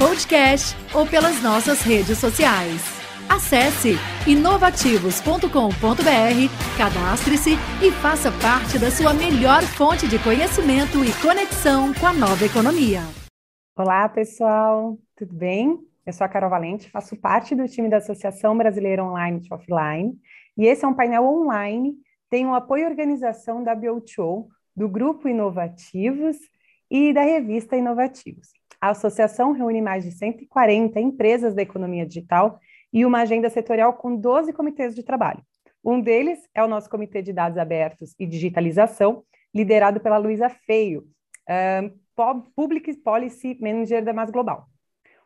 podcast ou pelas nossas redes sociais. Acesse inovativos.com.br, cadastre-se e faça parte da sua melhor fonte de conhecimento e conexão com a nova economia. Olá, pessoal, tudo bem? Eu sou a Carol Valente, faço parte do time da Associação Brasileira Online e Offline, e esse é um painel online, tem o apoio e organização da BioTO, do Grupo Inovativos e da revista Inovativos. A associação reúne mais de 140 empresas da economia digital e uma agenda setorial com 12 comitês de trabalho. Um deles é o nosso Comitê de Dados Abertos e Digitalização, liderado pela Luísa Feio, um, Public Policy Manager da Mais Global.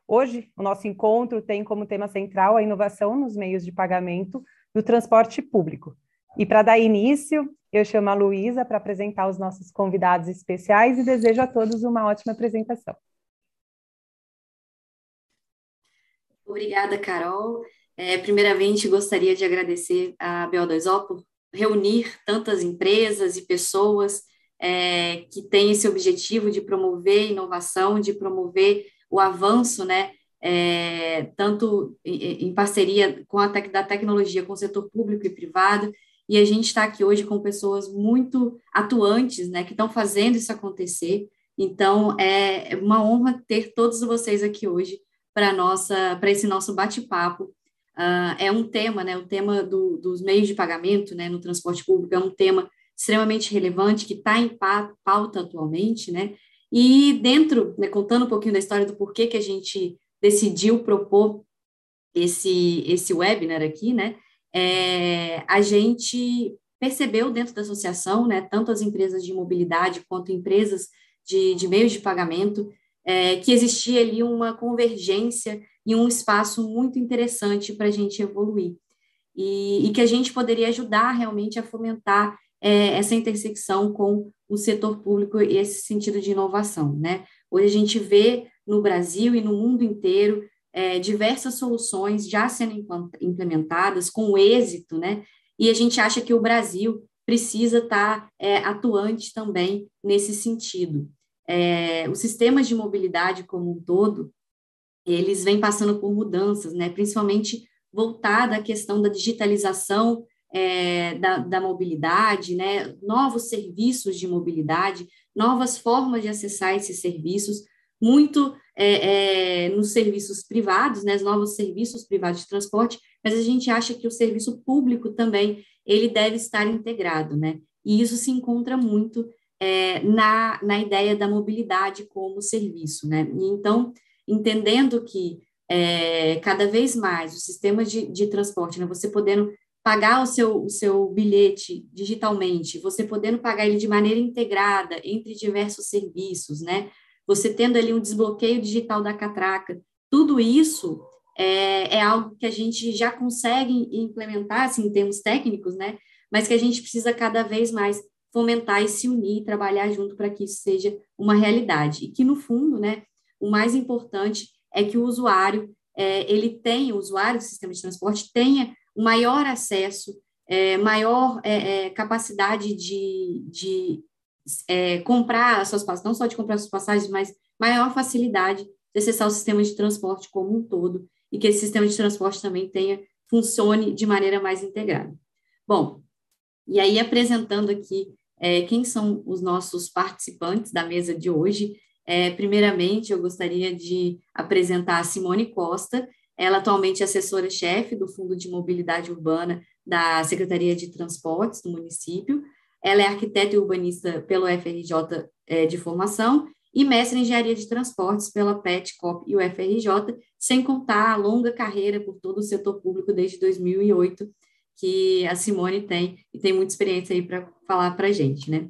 Hoje, o nosso encontro tem como tema central a inovação nos meios de pagamento do transporte público. E para dar início, eu chamo a Luísa para apresentar os nossos convidados especiais e desejo a todos uma ótima apresentação. Obrigada, Carol. É, primeiramente, gostaria de agradecer a BO2O por reunir tantas empresas e pessoas é, que têm esse objetivo de promover inovação, de promover o avanço, né, é, tanto em, em, parceria com a tec, da tecnologia, com o setor público e privado, e a gente está aqui hoje com pessoas muito atuantes, né, que estão fazendo isso acontecer, então é uma honra ter todos vocês aqui hoje para nossa para esse nosso bate-papo. Uh, é um tema, né? O tema do, dos meios de pagamento, né, no transporte público é um tema extremamente relevante que está em pauta atualmente, né? E dentro, né, contando um pouquinho da história do porquê que a gente decidiu propor esse esse webinar aqui, né? É, a gente percebeu dentro da associação, né, tanto as empresas de mobilidade quanto empresas de, de meios de pagamento, é, que existia ali uma convergência e um espaço muito interessante para a gente evoluir. E, e, que a gente poderia ajudar realmente a fomentar é, essa intersecção com o setor público e esse sentido de inovação. Né? Hoje a gente vê no Brasil e no mundo inteiro é, diversas soluções já sendo implementadas com êxito, né? e a gente acha que o Brasil precisa estar tá, é, atuante também nesse sentido é, os sistemas de mobilidade como um todo, eles vêm passando por mudanças, né, principalmente voltada à questão da digitalização é, da, da, mobilidade, né, novos serviços de mobilidade, novas formas de acessar esses serviços, muito é, é, nos serviços privados, né, novos serviços privados de transporte, mas a gente acha que o serviço público também ele deve estar integrado, né, e isso se encontra muito é, na, na ideia da mobilidade como serviço, né? Então, entendendo que é, cada vez mais o sistema de, de transporte, né, você podendo pagar o seu, o seu bilhete digitalmente, você podendo pagar ele de maneira integrada entre diversos serviços, né? Você tendo ali um desbloqueio digital da catraca, tudo isso é, é algo que a gente já consegue implementar, assim, em termos técnicos, né? Mas que a gente precisa cada vez mais fomentar e se unir e trabalhar junto para que isso seja uma realidade. E que, no fundo, né, o mais importante é que o usuário, é, ele tenha, o usuário do sistema de transporte tenha maior acesso, é, maior é, é capacidade de, de é, comprar as suas passagens, não só de comprar as suas passagens, mas maior facilidade de acessar o sistema de transporte como um todo, e que esse sistema de transporte também tenha, funcione de maneira mais integrada. Bom, e aí apresentando aqui é, quem são os nossos participantes da mesa de hoje. É, primeiramente, eu gostaria de apresentar a Simone Costa, ela atualmente é assessora-chefe do Fundo de Mobilidade Urbana da Secretaria de Transportes do município. Ela é arquiteta e urbanista pelo FRJ é, de formação e mestre em engenharia de transportes pela PETCOP e o FRJ, sem contar a longa carreira por todo o setor público desde 2008, que a Simone tem e tem muita experiência aí para falar para a gente, né?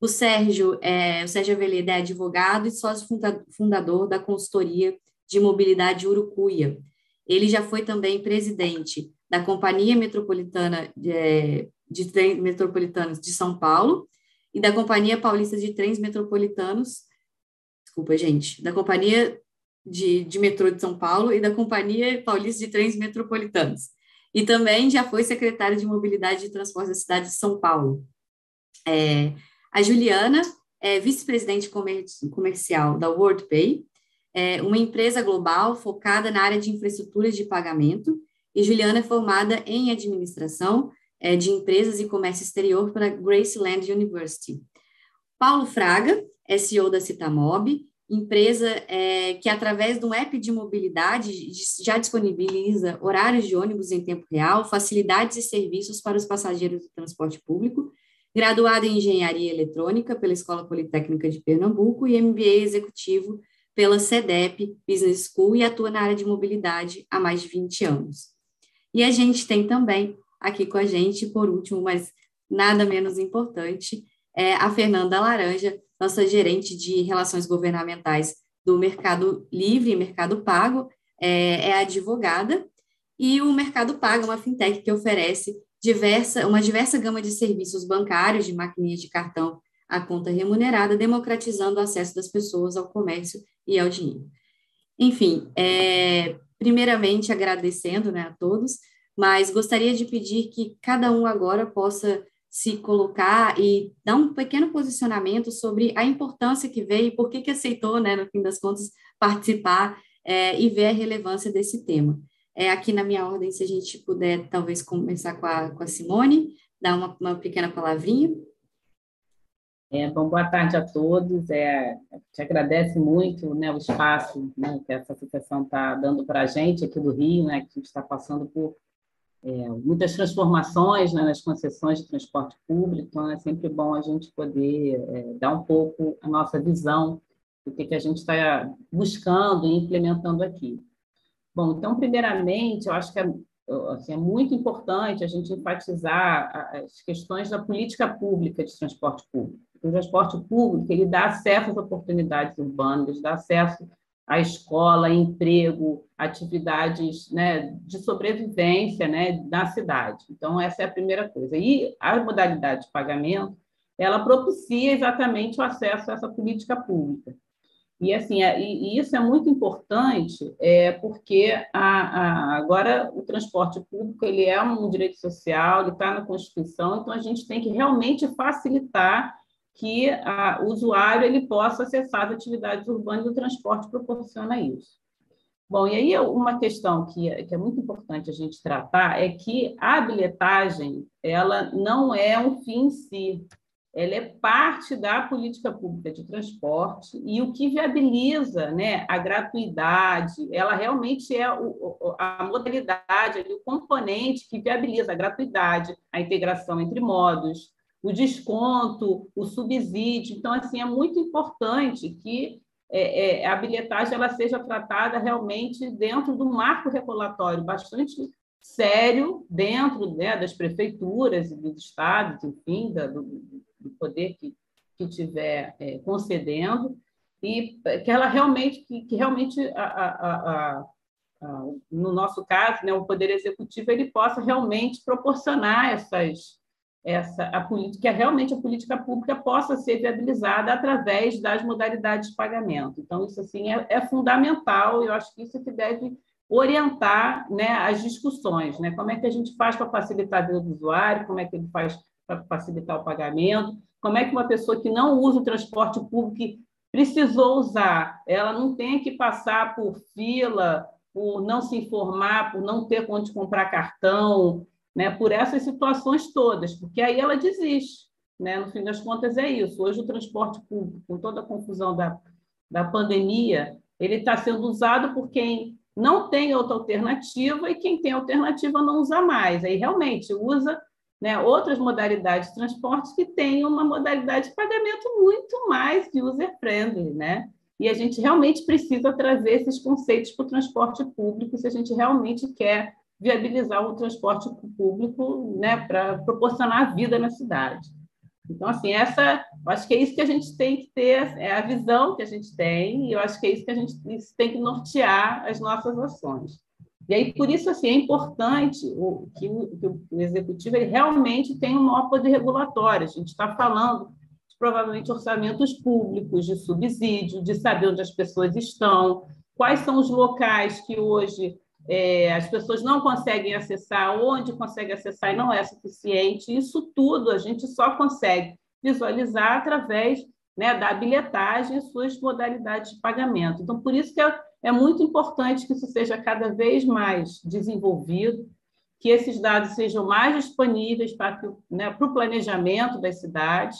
O Sérgio, é, o Sérgio Aveleda é advogado e sócio fundador da consultoria de Mobilidade Urucuia. Ele já foi também presidente da Companhia Metropolitana de, é, de Trens Metropolitanos de São Paulo e da Companhia Paulista de Trens Metropolitanos, desculpa, gente, da Companhia de, de Metrô de São Paulo e da Companhia Paulista de Trens Metropolitanos. E também já foi secretário de Mobilidade e Transporte da cidade de São Paulo. É, a Juliana é vice-presidente comer comercial da WorldPay, é uma empresa global focada na área de infraestrutura de pagamento, e Juliana é formada em administração é, de empresas e comércio exterior pela Graceland University. Paulo Fraga é CEO da Citamob, empresa é, que, através de um app de mobilidade, já disponibiliza horários de ônibus em tempo real, facilidades e serviços para os passageiros do transporte público, graduada em Engenharia Eletrônica pela Escola Politécnica de Pernambuco e MBA Executivo pela CEDEP Business School e atua na área de mobilidade há mais de 20 anos. E a gente tem também aqui com a gente, por último, mas nada menos importante, é a Fernanda Laranja, nossa gerente de relações governamentais do Mercado Livre e Mercado Pago, é, é advogada, e o Mercado Pago é uma fintech que oferece diversa, uma diversa gama de serviços bancários, de maquininhas de cartão a conta remunerada, democratizando o acesso das pessoas ao comércio e ao dinheiro. Enfim, é, primeiramente agradecendo né, a todos, mas gostaria de pedir que cada um agora possa se colocar e dar um pequeno posicionamento sobre a importância que veio e por que, que aceitou, né, no fim das contas, participar é, e ver a relevância desse tema. É, aqui na minha ordem, se a gente puder talvez começar com a, com a Simone, dar uma, uma pequena palavrinha. É, bom, boa tarde a todos. É, te agradece muito né, o espaço né, que essa associação está dando para a gente aqui do Rio, né, que a gente está passando por é, muitas transformações né, nas concessões de transporte público, então é sempre bom a gente poder é, dar um pouco a nossa visão do que, que a gente está buscando e implementando aqui. Bom, então, primeiramente, eu acho que é, assim, é muito importante a gente enfatizar as questões da política pública de transporte público. O transporte público ele dá acesso às oportunidades urbanas, dá acesso à escola, emprego, atividades né, de sobrevivência né, na cidade. Então, essa é a primeira coisa. E a modalidade de pagamento, ela propicia exatamente o acesso a essa política pública. E, assim, é, e, isso é muito importante, é, porque a, a, agora o transporte público ele é um direito social, ele está na Constituição, então a gente tem que realmente facilitar que a, o usuário ele possa acessar as atividades urbanas e o transporte proporciona isso. Bom, e aí uma questão que é, que é muito importante a gente tratar é que a bilhetagem ela não é um fim em si, ela é parte da política pública de transporte e o que viabiliza né, a gratuidade, ela realmente é o, a modalidade, o componente que viabiliza a gratuidade, a integração entre modos, o desconto, o subsídio. Então, assim, é muito importante que é, é, a bilhetagem ela seja tratada realmente dentro do marco regulatório bastante sério, dentro né, das prefeituras e dos estados, enfim, da, do, do, poder que, que estiver é, concedendo, e que ela realmente, que, que realmente a, a, a, no nosso caso, né, o Poder Executivo ele possa realmente proporcionar essas, essa a política, que é realmente a política pública possa ser viabilizada através das modalidades de pagamento. Então, isso assim é, é fundamental, eu acho que isso é que deve orientar né, as discussões, né? Como é que a gente faz para facilitar a vida do usuário, como é que ele faz para facilitar o pagamento, como é que uma pessoa que não usa o transporte público precisou usar, ela não tem que passar por fila, por não se informar, por não ter onde comprar cartão, né, por essas situações todas, porque aí ela desiste. Né? No fim das contas, é isso. Hoje, o transporte público, com toda a confusão da, da pandemia, ele está sendo usado por quem não tem outra alternativa e quem tem alternativa não usa mais. Aí, realmente, usa né, outras modalidades de transporte que têm uma modalidade de pagamento muito mais user-friendly. Né? E a gente realmente precisa trazer esses conceitos para o transporte público se a gente realmente quer viabilizar o transporte público né, para proporcionar vida na cidade. Então, assim, essa, acho que é isso que a gente tem que ter, é a visão que a gente tem, e eu acho que é isso que a gente tem que nortear as nossas ações. E aí, por isso, assim, é importante o, que, o, que o executivo ele realmente tenha um maior poder regulatório. A gente está falando de, provavelmente, orçamentos públicos, de subsídio, de saber onde as pessoas estão, quais são os locais que hoje é, as pessoas não conseguem acessar, onde conseguem acessar e não é suficiente. Isso tudo a gente só consegue visualizar através né, da bilhetagem e suas modalidades de pagamento. Então, por isso que é, é muito importante que isso seja cada vez mais desenvolvido, que esses dados sejam mais disponíveis para, né, para o planejamento das cidades,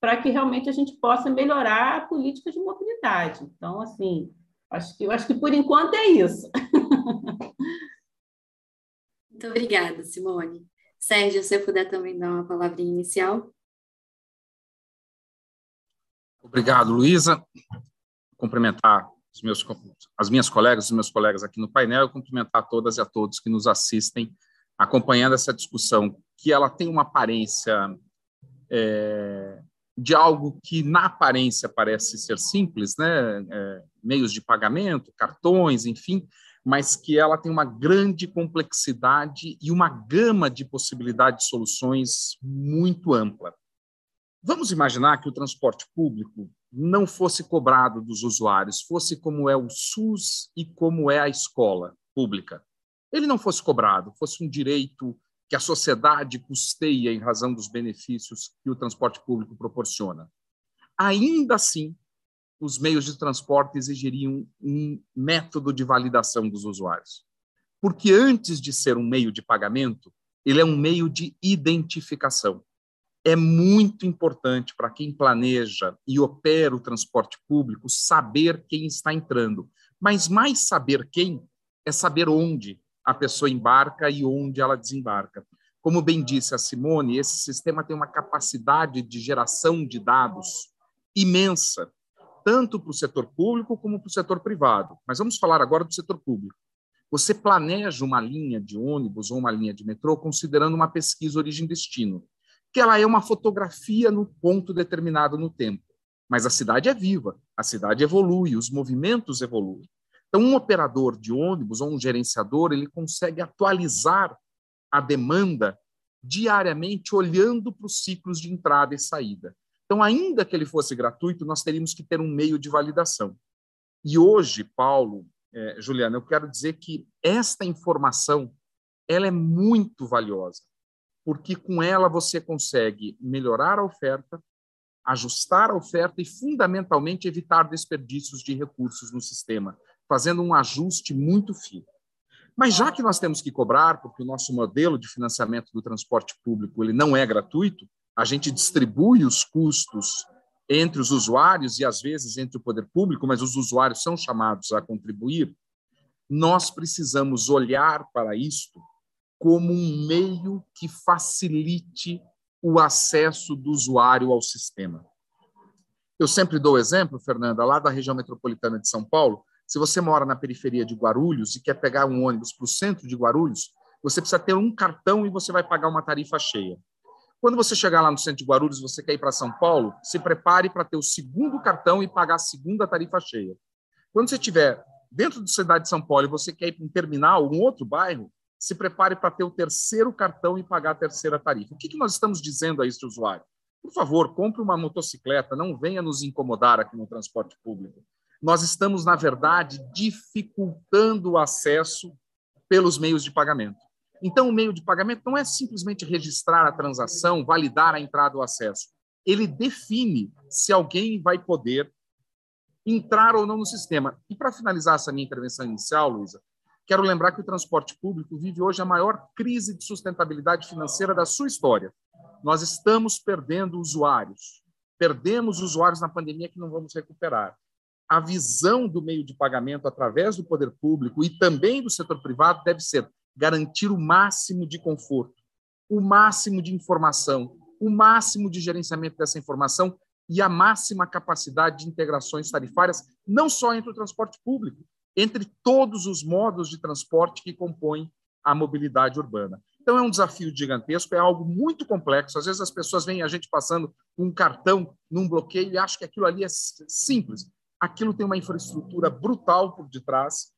para que realmente a gente possa melhorar a política de mobilidade. Então, assim, acho que, acho que por enquanto é isso. Muito obrigada, Simone. Sérgio, se você puder também dar uma palavrinha inicial. Obrigado, Luísa. Cumprimentar os meus, as minhas colegas, os meus colegas aqui no painel, e cumprimentar todas e a todos que nos assistem, acompanhando essa discussão, que ela tem uma aparência é, de algo que, na aparência, parece ser simples, né? É, meios de pagamento, cartões, enfim, mas que ela tem uma grande complexidade e uma gama de possibilidades de soluções muito ampla. Vamos imaginar que o transporte público não fosse cobrado dos usuários, fosse como é o SUS e como é a escola pública. Ele não fosse cobrado, fosse um direito que a sociedade custeia em razão dos benefícios que o transporte público proporciona. Ainda assim, os meios de transporte exigiriam um método de validação dos usuários. Porque antes de ser um meio de pagamento, ele é um meio de identificação. É muito importante para quem planeja e opera o transporte público saber quem está entrando. Mas mais saber quem é saber onde a pessoa embarca e onde ela desembarca. Como bem disse a Simone, esse sistema tem uma capacidade de geração de dados imensa tanto para o setor público como para o setor privado. Mas vamos falar agora do setor público. Você planeja uma linha de ônibus ou uma linha de metrô considerando uma pesquisa origem-destino, que ela é uma fotografia no ponto determinado no tempo. Mas a cidade é viva, a cidade evolui, os movimentos evoluem. Então, um operador de ônibus ou um gerenciador, ele consegue atualizar a demanda diariamente, olhando para os ciclos de entrada e saída. Então, ainda que ele fosse gratuito, nós teríamos que ter um meio de validação. E hoje, Paulo, é, Juliana, eu quero dizer que esta informação ela é muito valiosa, porque com ela você consegue melhorar a oferta, ajustar a oferta e, fundamentalmente, evitar desperdícios de recursos no sistema, fazendo um ajuste muito fino. Mas já que nós temos que cobrar, porque o nosso modelo de financiamento do transporte público ele não é gratuito, a gente distribui os custos entre os usuários e às vezes entre o poder público, mas os usuários são chamados a contribuir, nós precisamos olhar para isto como um meio que facilite o acesso do usuário ao sistema. Eu sempre dou exemplo, Fernanda, lá da região metropolitana de São Paulo, se você mora na periferia de Guarulhos e quer pegar um ônibus para o centro de Guarulhos, você precisa ter um cartão e você vai pagar uma tarifa cheia. Quando você chegar lá no centro de Guarulhos, você quer ir para São Paulo, se prepare para ter o segundo cartão e pagar a segunda tarifa cheia. Quando você estiver dentro da cidade de São Paulo e você quer ir para um terminal, um outro bairro, se prepare para ter o terceiro cartão e pagar a terceira tarifa. O que, que nós estamos dizendo a este usuário? Por favor, compre uma motocicleta, não venha nos incomodar aqui no transporte público. Nós estamos, na verdade, dificultando o acesso pelos meios de pagamento. Então, o meio de pagamento não é simplesmente registrar a transação, validar a entrada ou acesso. Ele define se alguém vai poder entrar ou não no sistema. E para finalizar essa minha intervenção inicial, Luísa, quero lembrar que o transporte público vive hoje a maior crise de sustentabilidade financeira da sua história. Nós estamos perdendo usuários. Perdemos usuários na pandemia que não vamos recuperar. A visão do meio de pagamento através do poder público e também do setor privado deve ser garantir o máximo de conforto, o máximo de informação, o máximo de gerenciamento dessa informação e a máxima capacidade de integrações tarifárias, não só entre o transporte público, entre todos os modos de transporte que compõem a mobilidade urbana. Então, é um desafio gigantesco, é algo muito complexo. Às vezes, as pessoas veem a gente passando um cartão num bloqueio e acham que aquilo ali é simples. Aquilo tem uma infraestrutura brutal por detrás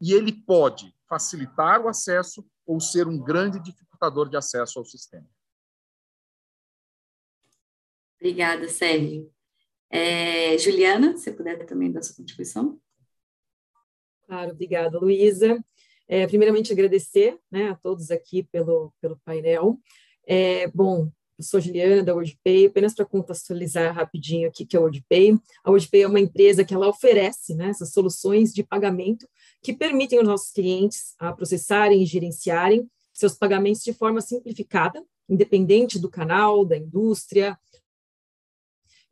e ele pode facilitar o acesso ou ser um grande dificultador de acesso ao sistema. Obrigada, Sérgio. É, Juliana, se puder também dar sua contribuição. Claro, obrigada, Luísa. É, primeiramente, agradecer né, a todos aqui pelo, pelo painel. É, bom, eu sou Juliana, da WordPay, apenas para contextualizar rapidinho aqui que é a WordPay. A WordPay é uma empresa que ela oferece né, essas soluções de pagamento que permitem aos nossos clientes a processarem e gerenciarem seus pagamentos de forma simplificada, independente do canal, da indústria,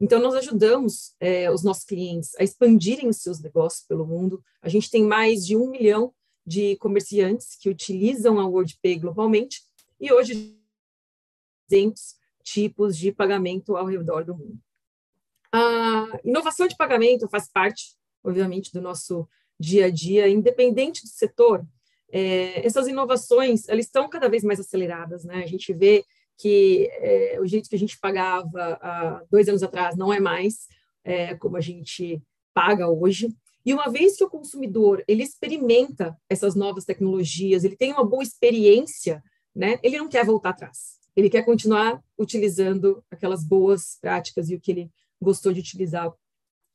então, nós ajudamos é, os nossos clientes a expandirem os seus negócios pelo mundo. A gente tem mais de um milhão de comerciantes que utilizam a WordPay globalmente e hoje 200 tipos de pagamento ao redor do mundo. A inovação de pagamento faz parte, obviamente, do nosso dia a dia, independente do setor. É, essas inovações elas estão cada vez mais aceleradas, né? A gente vê que é, o jeito que a gente pagava há dois anos atrás não é mais é, como a gente paga hoje. E uma vez que o consumidor ele experimenta essas novas tecnologias, ele tem uma boa experiência, né? Ele não quer voltar atrás. Ele quer continuar utilizando aquelas boas práticas e o que ele gostou de utilizar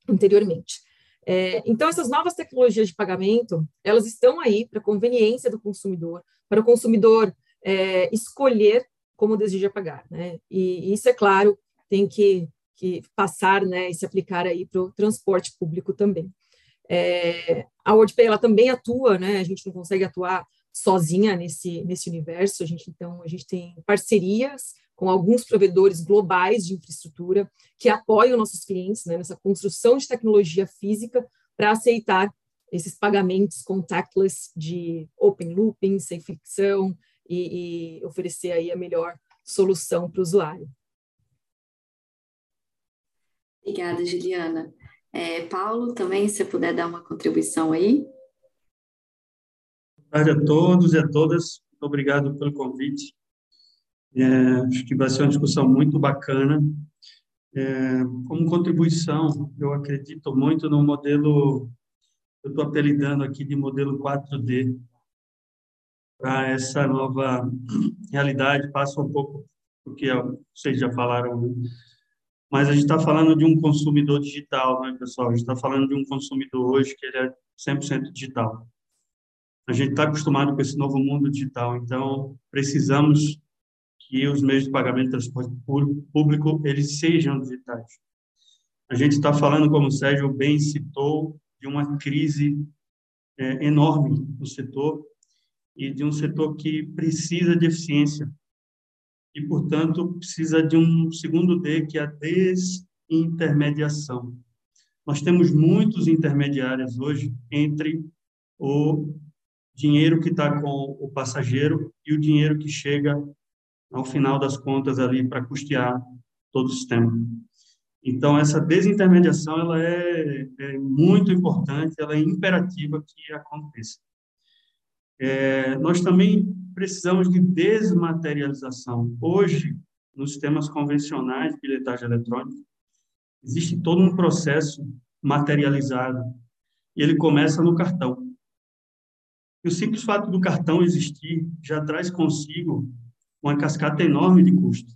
anteriormente. É, então, essas novas tecnologias de pagamento, elas estão aí para conveniência do consumidor, para o consumidor é, escolher como deseja pagar, né? E isso, é claro, tem que, que passar, né, e se aplicar aí para o transporte público também. É, a WordPay, ela também atua, né, a gente não consegue atuar sozinha nesse, nesse universo, a gente, então, a gente tem parcerias com alguns provedores globais de infraestrutura que apoiam nossos clientes né, nessa construção de tecnologia física para aceitar esses pagamentos contactless de open looping, sem fricção, e, e oferecer aí a melhor solução para o usuário. Obrigada, Juliana. É, Paulo, também, se puder dar uma contribuição aí. Boa tarde a todos e a todas. Muito obrigado pelo convite. É, acho que vai ser uma discussão muito bacana. É, como contribuição, eu acredito muito no modelo, eu estou apelidando aqui de modelo 4D, para essa nova realidade, passa um pouco do que vocês já falaram, né? mas a gente está falando de um consumidor digital, né, pessoal? A gente está falando de um consumidor hoje que ele é 100% digital. A gente está acostumado com esse novo mundo digital, então precisamos que os meios de pagamento de transporte público eles sejam digitais. A gente está falando, como o Sérgio bem citou, de uma crise é, enorme no setor e de um setor que precisa de eficiência e, portanto, precisa de um segundo D, que é a desintermediação. Nós temos muitos intermediários hoje entre o dinheiro que está com o passageiro e o dinheiro que chega ao final das contas ali para custear todo o sistema. Então essa desintermediação ela é, é muito importante, ela é imperativa que aconteça. É, nós também precisamos de desmaterialização. Hoje, nos sistemas convencionais de bilhetagem eletrônica, existe todo um processo materializado e ele começa no cartão. E o simples fato do cartão existir já traz consigo uma cascata enorme de custo.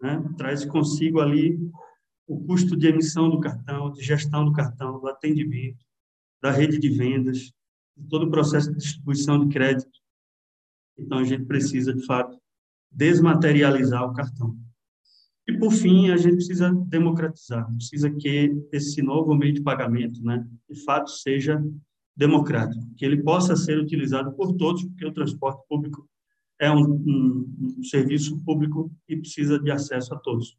Né? Traz consigo ali o custo de emissão do cartão, de gestão do cartão, do atendimento, da rede de vendas, todo o processo de distribuição de crédito. Então, a gente precisa, de fato, desmaterializar o cartão. E, por fim, a gente precisa democratizar, precisa que esse novo meio de pagamento, né, de fato, seja democrático, que ele possa ser utilizado por todos, porque o transporte público é um, um, um serviço público e precisa de acesso a todos.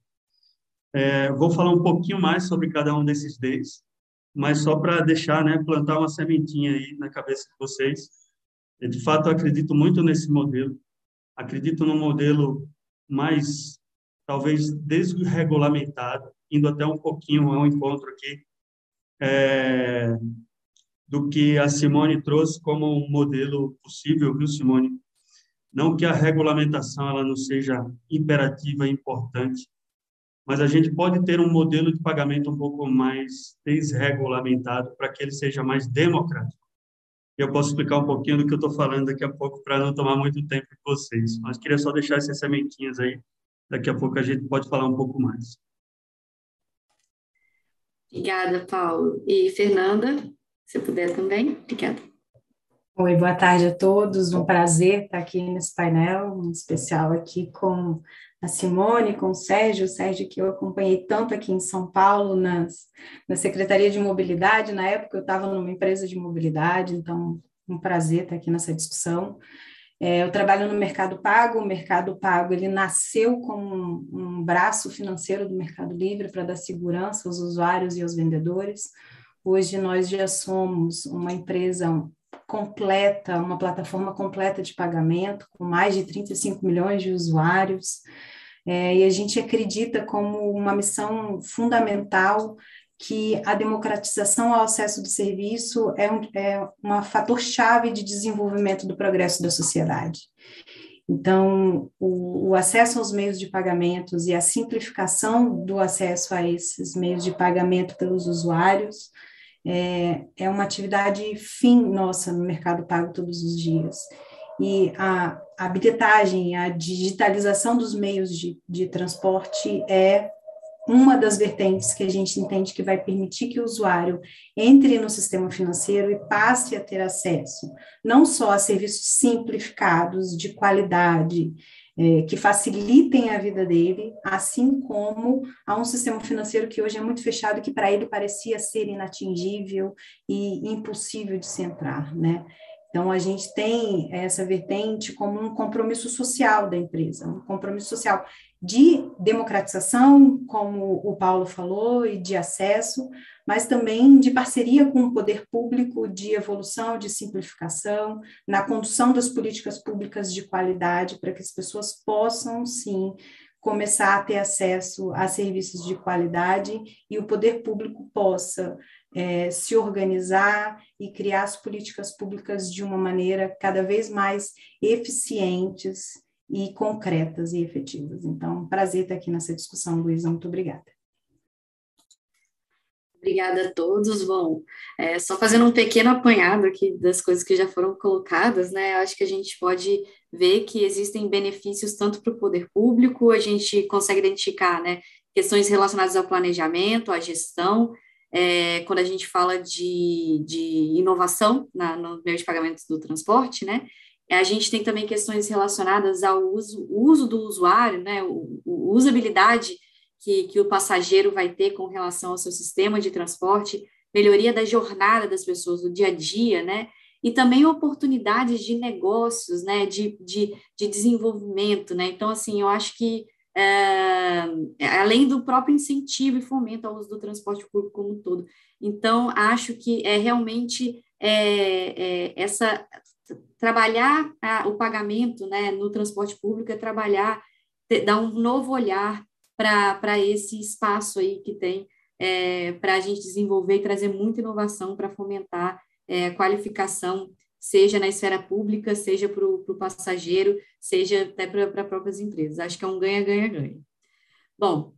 É, vou falar um pouquinho mais sobre cada um desses Ds, mas só para deixar, né, plantar uma sementinha aí na cabeça de vocês. Eu, de fato, acredito muito nesse modelo. Acredito no modelo mais, talvez, desregulamentado, indo até um pouquinho ao encontro aqui, é, do que a Simone trouxe como um modelo possível, viu, Simone? Não que a regulamentação ela não seja imperativa e importante, mas a gente pode ter um modelo de pagamento um pouco mais desregulamentado para que ele seja mais democrático. Eu posso explicar um pouquinho do que eu estou falando daqui a pouco para não tomar muito tempo de vocês. Mas queria só deixar essas sementinhas aí. Daqui a pouco a gente pode falar um pouco mais. Obrigada, Paulo. E Fernanda, se puder também. Obrigada. Oi, boa tarde a todos. Um prazer estar aqui nesse painel, um especial aqui com a Simone, com o Sérgio, o Sérgio que eu acompanhei tanto aqui em São Paulo, nas, na Secretaria de Mobilidade, na época eu estava numa empresa de mobilidade, então um prazer estar aqui nessa discussão. É, eu trabalho no Mercado Pago, o Mercado Pago ele nasceu como um, um braço financeiro do Mercado Livre para dar segurança aos usuários e aos vendedores. Hoje nós já somos uma empresa completa, uma plataforma completa de pagamento, com mais de 35 milhões de usuários, é, e a gente acredita como uma missão fundamental que a democratização ao acesso do serviço é um, é um fator-chave de desenvolvimento do progresso da sociedade. Então, o, o, acesso aos meios de pagamentos e a simplificação do acesso a esses meios de pagamento pelos usuários é, é uma atividade fim nossa no mercado pago todos os dias. E a, bilhetagem, a digitalização dos meios de, de transporte é uma das vertentes que a gente entende que vai permitir que o usuário entre no sistema financeiro e passe a ter acesso não só a serviços simplificados, de qualidade, é, que facilitem a vida dele, assim como a um sistema financeiro que hoje é muito fechado, que para ele parecia ser inatingível e impossível de se entrar, né? Então, a gente tem essa vertente como um compromisso social da empresa, um compromisso social de democratização, como o Paulo falou, e de acesso, mas também de parceria com o poder público, de evolução, de simplificação, na condução das políticas públicas de qualidade, para que as pessoas possam, sim, começar a ter acesso a serviços de qualidade e o poder público possa é, se organizar e criar as políticas públicas de uma maneira cada vez mais eficientes e concretas e efetivas. Então, prazer estar aqui nessa discussão, Luísa. Muito obrigada. Obrigada a todos. Bom, é, só fazendo um pequeno apanhado aqui das coisas que já foram colocadas, né? Acho que a gente pode ver que existem benefícios tanto para o poder público, a gente consegue identificar, né, questões relacionadas ao planejamento, à gestão, é, quando a gente fala de, de inovação na, no meio de pagamentos do transporte, né? É, a gente tem também questões relacionadas ao uso, uso do usuário, né? O, o usabilidade que, que o passageiro vai ter com relação ao seu sistema de transporte, melhoria da jornada das pessoas, do dia a dia, né? E também oportunidades de negócios, né? De, de, de desenvolvimento, né? Então, assim, eu acho que é, além do próprio incentivo e fomento ao uso do transporte público como um todo. Então, acho que é realmente é, é, essa trabalhar a, o pagamento né, no transporte público é trabalhar, ter, dar um novo olhar para esse espaço aí que tem é, para a gente desenvolver e trazer muita inovação para fomentar é, qualificação seja na esfera pública, seja para o passageiro, seja até para próprias empresas. Acho que é um ganha-ganha-ganha. Bom,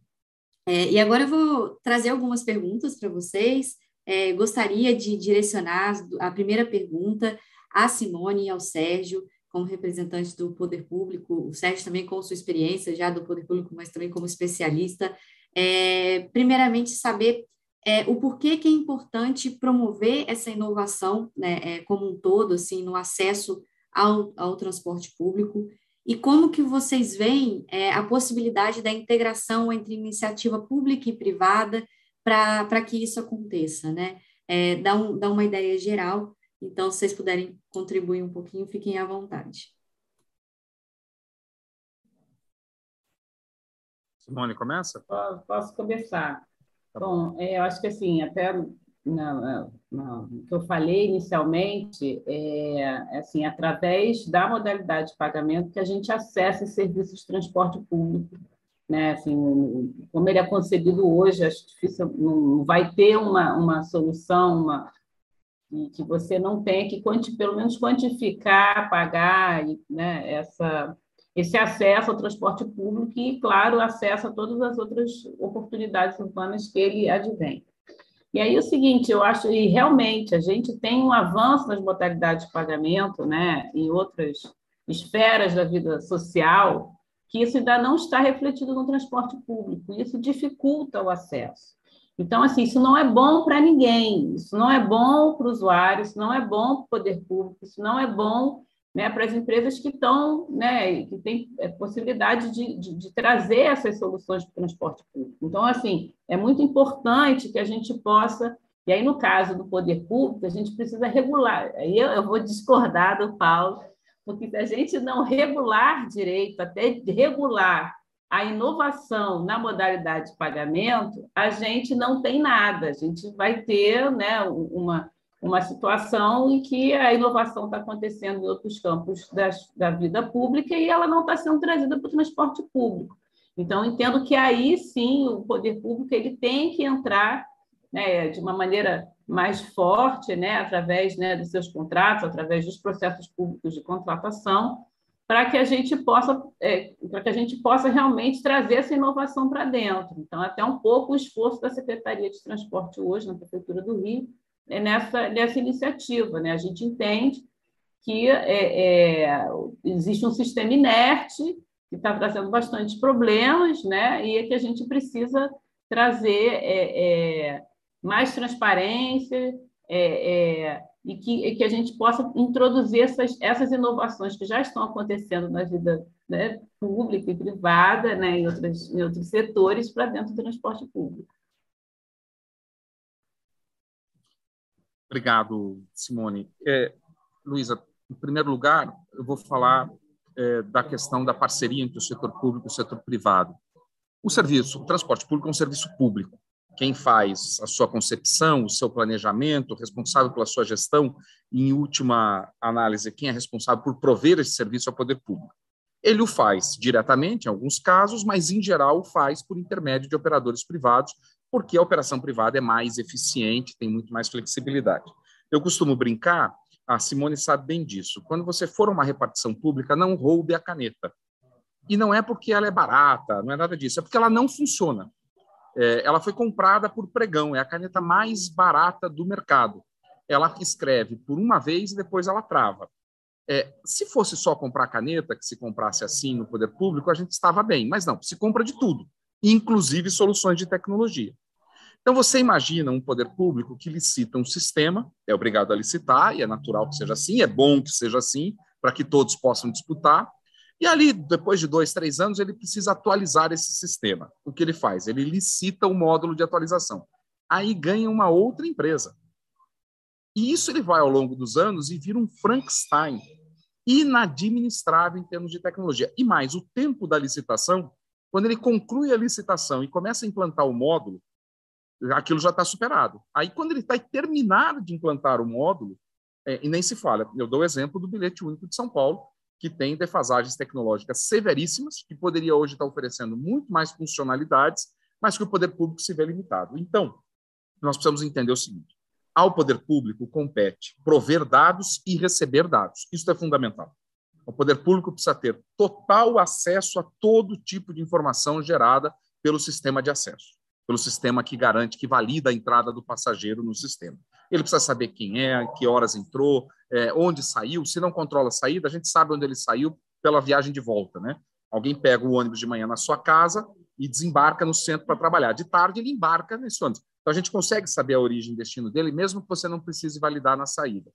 é, e agora eu vou trazer algumas perguntas para vocês. É, gostaria de direcionar a primeira pergunta à Simone e ao Sérgio, como representantes do poder público, o Sérgio também com sua experiência já do poder público, mas também como especialista. É, primeiramente, saber é, o porquê que é importante promover essa inovação, né, é, como um todo, assim, no acesso ao, ao transporte público, e como que vocês veem é, a possibilidade da integração entre iniciativa pública e privada para que isso aconteça, né? É, dá, um, dá uma ideia geral, então, se vocês puderem contribuir um pouquinho, fiquem à vontade. Simone, começa? Posso, posso começar. Tá bom, é, eu acho que assim, até na, na, que eu falei inicialmente, é, é, assim, através da modalidade de pagamento que a gente acessa esse serviço de transporte público. Né? Assim, como ele é concebido hoje, acho difícil, não vai ter uma, uma solução, uma, e que você não tenha que, pelo menos, quantificar, pagar né, essa, esse acesso ao transporte público e, claro, acesso a todas as outras oportunidades urbanas que ele advém. E aí o seguinte, eu acho, e realmente a gente tem um avanço nas modalidades de pagamento, né, em outras esferas da vida social, que isso ainda não está refletido no transporte público, isso dificulta o acesso. Então, assim, isso não é bom para ninguém, isso não é bom para o usuário, isso não é bom para o poder público, isso não é bom né, para as empresas que estão, né, que têm é, possibilidade de, de, de, trazer essas soluções o transporte público. Então, assim, é muito importante que a gente possa, e aí no caso do poder público, a gente precisa regular, aí eu, eu vou discordar do Paulo, porque se a gente não regular direito, até regular a inovação na modalidade de pagamento, a gente não tem nada, a gente vai ter né, uma, uma situação em que a inovação está acontecendo em outros campos das, da vida pública e ela não está sendo trazida para o transporte público. Então, entendo que aí sim o poder público ele tem que entrar né, de uma maneira mais forte, né, através né, dos seus contratos, através dos processos públicos de contratação, para que a gente possa é, para que a gente possa realmente trazer essa inovação para dentro. Então, até um pouco o esforço da Secretaria de Transporte hoje na Prefeitura do Rio é nessa nessa iniciativa, né? A gente entende que é, é, existe um sistema inerte que está trazendo bastante problemas, né? E é que a gente precisa trazer é, é mais transparência, é, e, que, e que a gente possa introduzir essas, essas inovações que já estão acontecendo na vida né, pública e privada, né, em, outros, em outros setores, para dentro do transporte público. Obrigado, Simone. É, Luísa, em primeiro lugar, eu vou falar é, da questão da parceria entre o setor público e o setor privado. O serviço, o transporte público é um serviço público quem faz a sua concepção, o seu planejamento, responsável pela sua gestão, e, em última análise, quem é responsável por prover esse serviço ao poder público. Ele o faz diretamente, em alguns casos, mas, em geral, o faz por intermédio de operadores privados, porque a operação privada é mais eficiente, tem muito mais flexibilidade. Eu costumo brincar, a Simone sabe bem disso, quando você for uma repartição pública, não roube a caneta. E não é porque ela é barata, não é nada disso, é porque ela não funciona é, ela foi comprada por pregão, é a caneta mais barata do mercado. Ela escreve por uma vez e depois ela trava. É, se fosse só comprar caneta, que se comprasse assim no poder público, a gente estava bem, mas não, se compra de tudo, inclusive soluções de tecnologia. Então, você imagina um poder público que licita um sistema, é obrigado a licitar, e é natural que seja assim, é bom que seja assim, para que todos possam disputar, e ali, depois de dois, três anos, ele precisa atualizar esse sistema. O que ele faz? Ele licita o módulo de atualização. Aí ganha uma outra empresa. E isso ele vai ao longo dos anos e vira um Frankenstein inadministrável em termos de tecnologia. E mais, o tempo da licitação, quando ele conclui a licitação e começa a implantar o módulo, aquilo já está superado. Aí, quando ele está terminado de implantar o módulo, é, e nem se fala, eu dou o exemplo do bilhete único de São Paulo, que tem defasagens tecnológicas severíssimas, que poderia hoje estar oferecendo muito mais funcionalidades, mas que o poder público se vê limitado. Então, nós precisamos entender o seguinte: ao poder público compete prover dados e receber dados. Isso é fundamental. O poder público precisa ter total acesso a todo tipo de informação gerada pelo sistema de acesso, pelo sistema que garante, que valida a entrada do passageiro no sistema. Ele precisa saber quem é, que horas entrou, é, onde saiu. Se não controla a saída, a gente sabe onde ele saiu pela viagem de volta, né? Alguém pega o ônibus de manhã na sua casa e desembarca no centro para trabalhar. De tarde, ele embarca nesse ônibus. Então, a gente consegue saber a origem e destino dele, mesmo que você não precise validar na saída.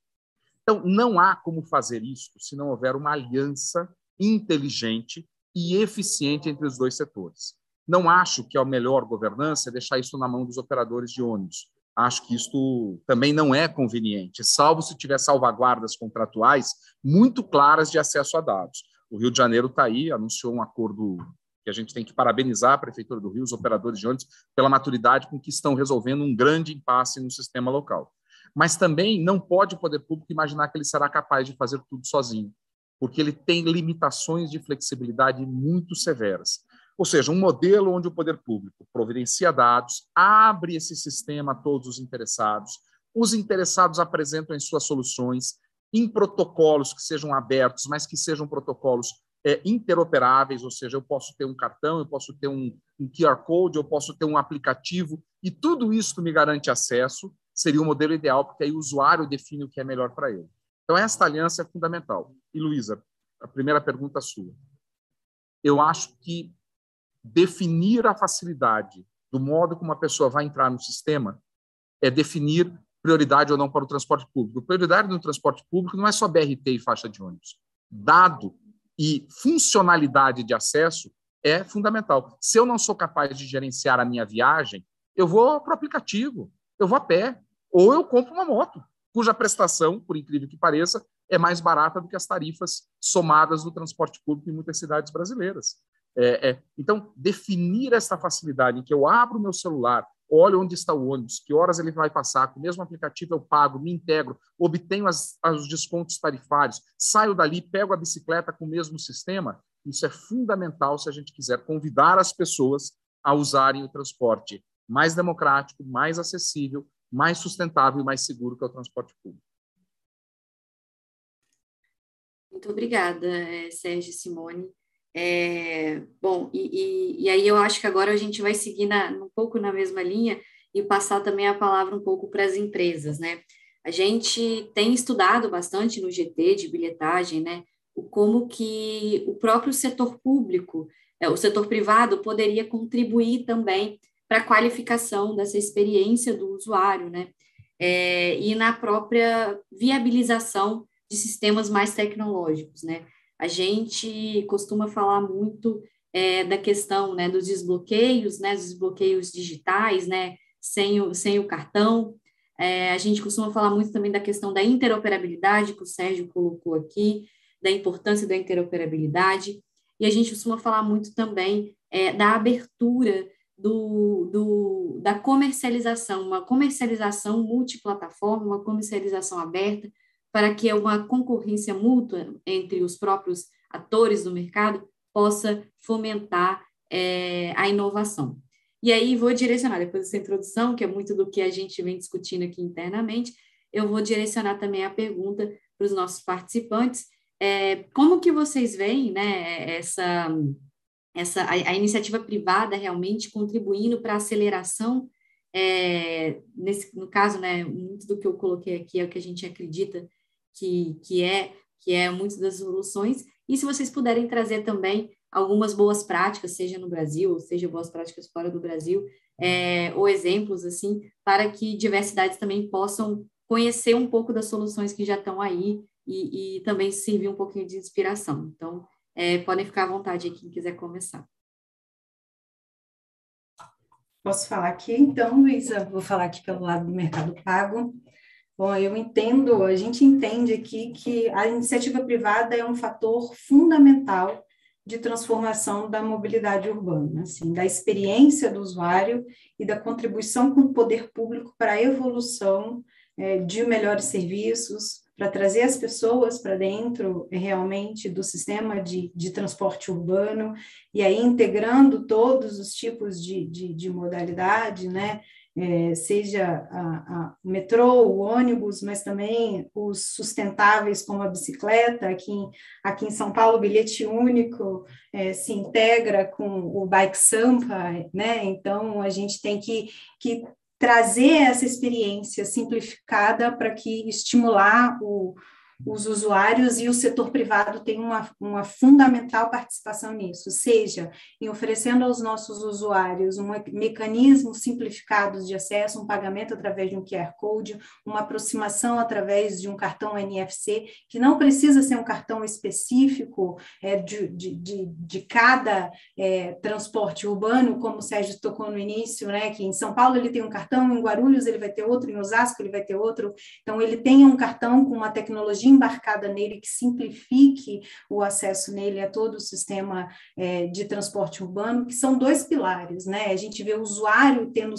Então, não há como fazer isso se não houver uma aliança inteligente e eficiente entre os dois setores. Não acho que a melhor governança é deixar isso na mão dos operadores de ônibus acho que isto também não é conveniente, salvo se tiver salvaguardas contratuais muito claras de acesso a dados. O Rio de Janeiro está aí, anunciou um acordo que a gente tem que parabenizar a Prefeitura do Rio, os operadores de ônibus, pela maturidade com que estão resolvendo um grande impasse no sistema local. Mas também não pode o poder público imaginar que ele será capaz de fazer tudo sozinho, porque ele tem limitações de flexibilidade muito severas. Ou seja, um modelo onde o poder público providencia dados, abre esse sistema a todos os interessados, os interessados apresentam as suas soluções em protocolos que sejam abertos, mas que sejam protocolos é, interoperáveis, ou seja, eu posso ter um cartão, eu posso ter um, um QR Code, eu posso ter um aplicativo, e tudo isso me garante acesso, seria o modelo ideal, porque aí o usuário define o que é melhor para ele. Então, esta aliança é fundamental. E, Luísa, a primeira pergunta sua. Eu acho que definir a facilidade do modo como a pessoa vai entrar no sistema é definir prioridade ou não para o transporte público. Prioridade no transporte público não é só BRT e faixa de ônibus. Dado e funcionalidade de acesso é fundamental. Se eu não sou capaz de gerenciar a minha viagem, eu vou para o aplicativo, eu vou a pé, ou eu compro uma moto, cuja prestação, por incrível que pareça, é mais barata do que as tarifas somadas do transporte público em muitas cidades brasileiras. É, é, então, definir essa facilidade em que eu abro meu celular, olho onde está o ônibus, que horas ele vai passar, com o mesmo aplicativo eu pago, me integro, obtenho as, os descontos tarifários, saio dali, pego a bicicleta com o mesmo sistema, isso é fundamental se a gente quiser convidar as pessoas a usarem o transporte mais democrático, mais acessível, mais sustentável e mais seguro que é o transporte público. Muito obrigada, eh, Sérgio Simone. É, bom, e, e, e, aí eu acho que agora a gente vai seguir na, um pouco na mesma linha e passar também a palavra um pouco para as empresas, né? A gente tem estudado bastante no GT de bilhetagem, né? Como que o próprio setor público, é, o setor privado poderia contribuir também para a qualificação dessa experiência do usuário, né? É, e na própria viabilização de sistemas mais tecnológicos, né? A gente costuma falar muito é, da questão, né, dos desbloqueios, né, dos desbloqueios digitais, né, sem o, sem o cartão. É, a gente costuma falar muito também da questão da interoperabilidade, que o Sérgio colocou aqui, da importância da interoperabilidade, e a gente costuma falar muito também é, da abertura do, do, da comercialização, uma comercialização multiplataforma, uma comercialização aberta, para que uma concorrência mútua entre os próprios atores do mercado possa fomentar é, a inovação. E aí vou direcionar, depois dessa introdução, que é muito do que a gente vem discutindo aqui internamente, eu vou direcionar também a pergunta para os nossos participantes, é, como que vocês veem né, essa, essa, a, a iniciativa privada realmente contribuindo para a aceleração, é, nesse, no caso, né, muito do que eu coloquei aqui é o que a gente acredita que, que é que é muitas das soluções, e se vocês puderem trazer também algumas boas práticas, seja no Brasil, seja boas práticas fora do Brasil, é, ou exemplos, assim, para que diversidades também possam conhecer um pouco das soluções que já estão aí e, e também servir um pouquinho de inspiração. Então, é, podem ficar à vontade aí, quem quiser começar. Posso falar aqui, então, Luísa? Vou falar aqui pelo lado do Mercado Pago. Bom, eu entendo, a gente entende aqui que a iniciativa privada é um fator fundamental de transformação da mobilidade urbana, assim, da experiência do usuário e da contribuição com o poder público para a evolução é, de melhores serviços, para trazer as pessoas para dentro realmente do sistema de, de transporte urbano, e aí integrando todos os tipos de, de, de modalidade, né? É, seja a, a, o metrô, o ônibus, mas também os sustentáveis como a bicicleta. Aqui em, aqui em São Paulo, o bilhete único é, se integra com o Bike Sampa, né? Então, a gente tem que, que trazer essa experiência simplificada para que estimular o, os usuários e o setor privado tem uma, uma fundamental participação nisso, seja em oferecendo aos nossos usuários um mecanismo simplificado de acesso, um pagamento através de um QR Code, uma aproximação através de um cartão NFC, que não precisa ser um cartão específico é, de, de, de, de cada é, transporte urbano, como o Sérgio tocou no início, né, que em São Paulo ele tem um cartão, em Guarulhos ele vai ter outro, em Osasco ele vai ter outro, então ele tem um cartão com uma tecnologia embarcada nele, que simplifique o acesso nele a todo o sistema é, de transporte urbano, que são dois pilares, né? A gente vê o usuário tendo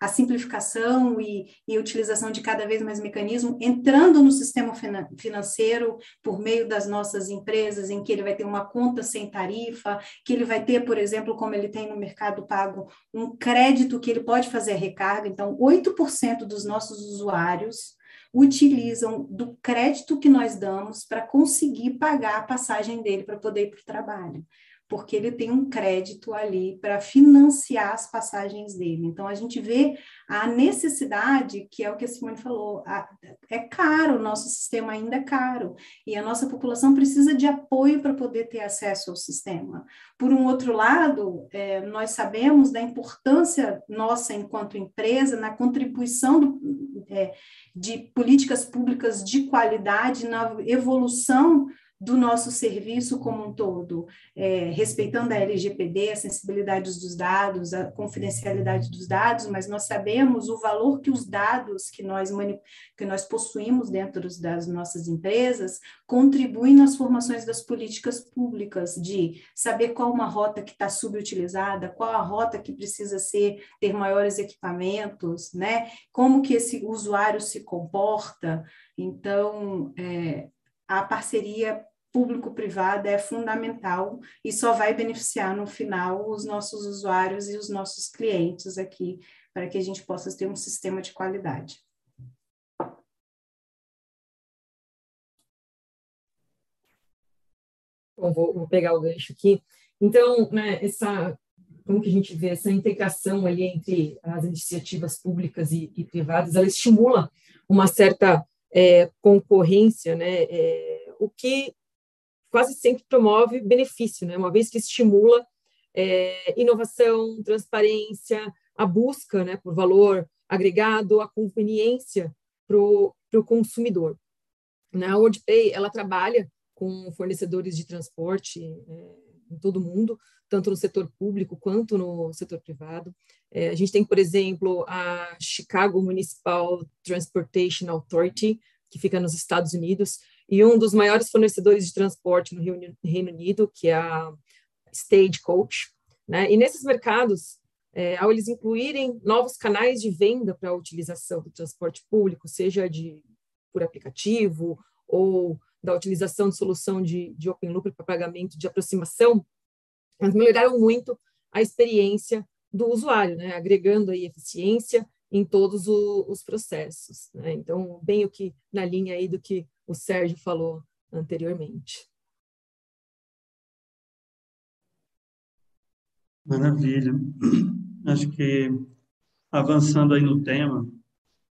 a simplificação e, e utilização de cada vez mais mecanismo, entrando no sistema financeiro por meio das nossas empresas, em que ele vai ter uma conta sem tarifa, que ele vai ter, por exemplo, como ele tem no mercado pago, um crédito que ele pode fazer a recarga. Então, 8% dos nossos usuários utilizam do crédito que nós damos para conseguir pagar a passagem dele para poder ir para o trabalho porque ele tem um crédito ali para financiar as passagens dele. Então, a gente vê a necessidade, que é o que a Simone falou, a, é caro, o nosso sistema ainda é caro, e a nossa população precisa de apoio para poder ter acesso ao sistema. Por um outro lado, é, nós sabemos da importância nossa, enquanto empresa, na contribuição do, é, de políticas públicas de qualidade, na evolução do nosso serviço como um todo, é, respeitando a LGPD, a sensibilidade dos dados, a confidencialidade dos dados, mas nós sabemos o valor que os dados que nós, que nós possuímos dentro das nossas empresas contribuem nas formações das políticas públicas, de saber qual uma rota que está subutilizada, qual a rota que precisa ser ter maiores equipamentos, né? Como que esse usuário se comporta. Então, é, a parceria público-privada é fundamental e só vai beneficiar no final os nossos usuários e os nossos clientes aqui, para que a gente possa ter um sistema de qualidade. Bom, vou, vou pegar o gancho aqui. Então, né, essa, como que a gente vê essa integração ali entre as iniciativas públicas e, e privadas, ela estimula uma certa é, concorrência, né, é, o que quase sempre promove benefício, né? uma vez que estimula é, inovação, transparência, a busca né, por valor agregado, a conveniência para o consumidor. Né? A WorldPay ela trabalha com fornecedores de transporte é, em todo o mundo, tanto no setor público quanto no setor privado. É, a gente tem, por exemplo, a Chicago Municipal Transportation Authority, que fica nos Estados Unidos, e um dos maiores fornecedores de transporte no Reino Unido, que é a Stagecoach. Né? E nesses mercados, é, ao eles incluírem novos canais de venda para a utilização do transporte público, seja de por aplicativo ou da utilização de solução de, de open loop para pagamento de aproximação, eles melhoraram muito a experiência do usuário, né? agregando aí eficiência em todos o, os processos. Né? Então, bem o que na linha aí do que o Sérgio falou anteriormente. Maravilha. Acho que avançando aí no tema,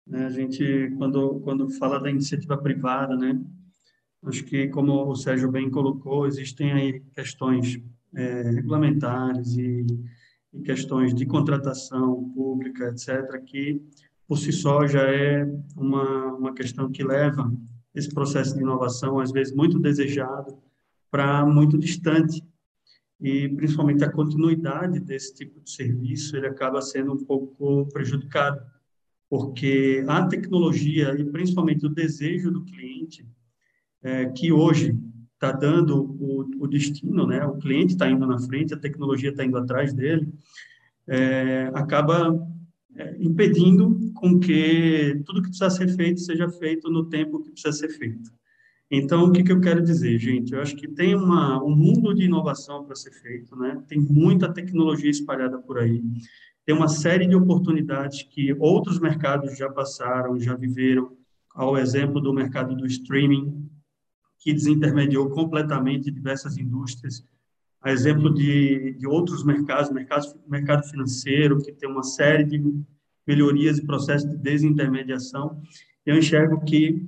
né, a gente quando quando fala da iniciativa privada, né, acho que como o Sérgio bem colocou, existem aí questões é, regulamentares e em questões de contratação pública, etc., que por si só já é uma, uma questão que leva esse processo de inovação, às vezes muito desejado, para muito distante. E principalmente a continuidade desse tipo de serviço, ele acaba sendo um pouco prejudicado, porque a tecnologia e principalmente o desejo do cliente, é, que hoje está dando o, o, destino, né? O cliente está indo na frente, a tecnologia está indo atrás dele, é, acaba é, impedindo com que tudo que precisa ser feito seja feito no tempo que precisa ser feito. Então, o que, que eu quero dizer, gente? Eu acho que tem uma, um mundo de inovação para ser feito, né? Tem muita tecnologia espalhada por aí. Tem uma série de oportunidades que outros mercados já passaram, já viveram, ao exemplo do mercado do streaming, que desintermediou completamente diversas indústrias, a exemplo de, de outros mercados, mercado, mercado financeiro, que tem uma série de melhorias e processos de desintermediação. Eu enxergo que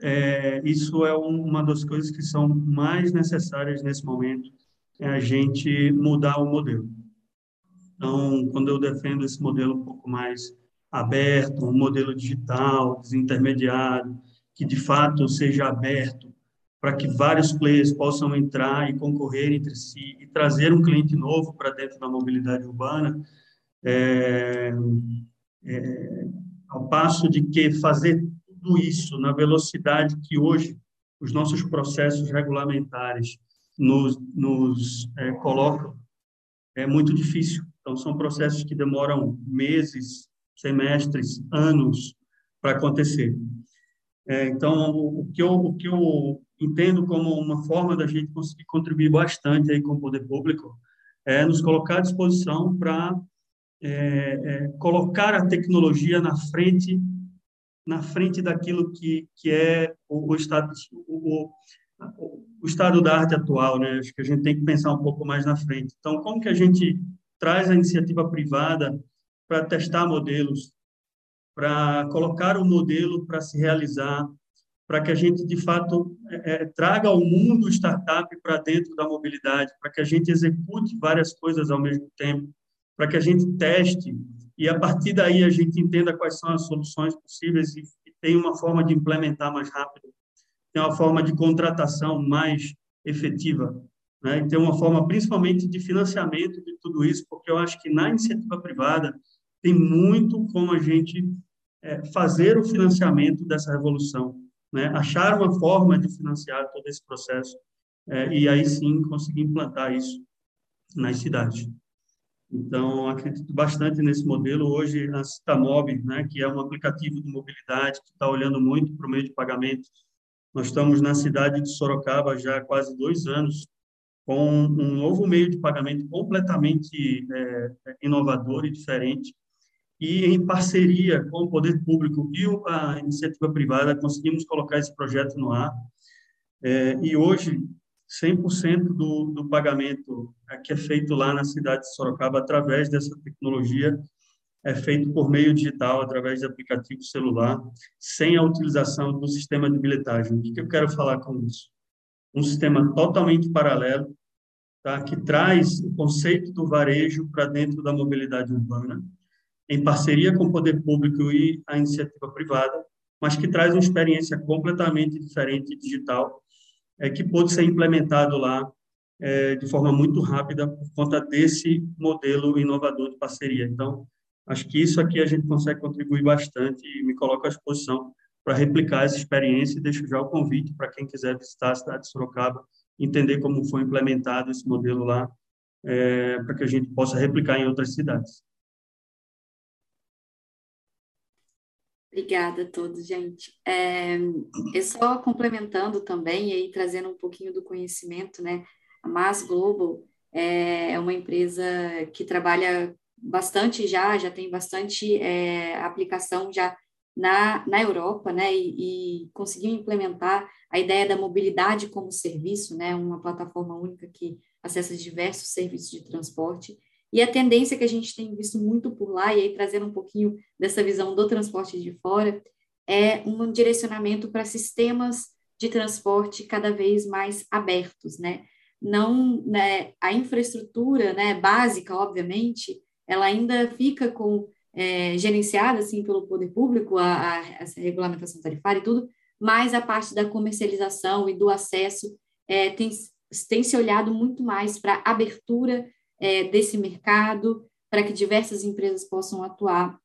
é, isso é um, uma das coisas que são mais necessárias nesse momento, é a gente mudar o modelo. Então, quando eu defendo esse modelo um pouco mais aberto, um modelo digital, desintermediado, que de fato seja aberto para que vários players possam entrar e concorrer entre si e trazer um cliente novo para dentro da mobilidade urbana, é, é, ao passo de que fazer tudo isso na velocidade que hoje os nossos processos regulamentares nos, nos é, colocam, é muito difícil. Então, são processos que demoram meses, semestres, anos para acontecer. É, então, o que, eu, o que eu entendo como uma forma da gente conseguir contribuir bastante aí com o poder público é nos colocar à disposição para é, é, colocar a tecnologia na frente na frente daquilo que, que é o, o estado o, o estado da arte atual, né? Acho que a gente tem que pensar um pouco mais na frente. Então, como que a gente traz a iniciativa privada para testar modelos, para colocar o um modelo para se realizar, para que a gente, de fato, é, é, traga o mundo startup para dentro da mobilidade, para que a gente execute várias coisas ao mesmo tempo, para que a gente teste e, a partir daí, a gente entenda quais são as soluções possíveis e, e tenha uma forma de implementar mais rápido, tem uma forma de contratação mais efetiva, né? e tem uma forma, principalmente, de financiamento de tudo isso, porque eu acho que na iniciativa privada tem muito como a gente é, fazer o financiamento dessa revolução, né? achar uma forma de financiar todo esse processo é, e aí sim conseguir implantar isso nas cidades. Então, acredito bastante nesse modelo. Hoje, a Citamob, né, que é um aplicativo de mobilidade que está olhando muito para o meio de pagamento, nós estamos na cidade de Sorocaba já há quase dois anos, com um novo meio de pagamento completamente é, inovador e diferente, e em parceria com o poder público e a iniciativa privada, conseguimos colocar esse projeto no ar. É, e hoje, 100% do, do pagamento que é feito lá na cidade de Sorocaba, através dessa tecnologia, é feito por meio digital, através de aplicativo celular, sem a utilização do sistema de bilhetagem. O que eu quero falar com isso? Um sistema totalmente paralelo, tá? que traz o conceito do varejo para dentro da mobilidade urbana, em parceria com o poder público e a iniciativa privada, mas que traz uma experiência completamente diferente digital, é, que pode ser implementado lá é, de forma muito rápida por conta desse modelo inovador de parceria. Então, acho que isso aqui a gente consegue contribuir bastante e me coloco à disposição para replicar essa experiência e deixo já o convite para quem quiser visitar a cidade de Sorocaba, entender como foi implementado esse modelo lá, é, para que a gente possa replicar em outras cidades. Obrigada a todos, gente. É, é só complementando também e aí trazendo um pouquinho do conhecimento, né? A Mass Global é, é uma empresa que trabalha bastante já, já tem bastante é, aplicação já na, na Europa, né? E, e conseguiu implementar a ideia da mobilidade como serviço, né? Uma plataforma única que acessa diversos serviços de transporte. E a tendência que a gente tem visto muito por lá, e aí trazendo um pouquinho dessa visão do transporte de fora, é um direcionamento para sistemas de transporte cada vez mais abertos, né? Não, né, a infraestrutura, né, básica, obviamente, ela ainda fica com é, gerenciada assim pelo poder público, a, a, essa regulamentação tarifária e tudo, mas a parte da comercialização e do acesso é, tem, tem se olhado muito mais para abertura é, desse mercado, para que diversas empresas possam atuar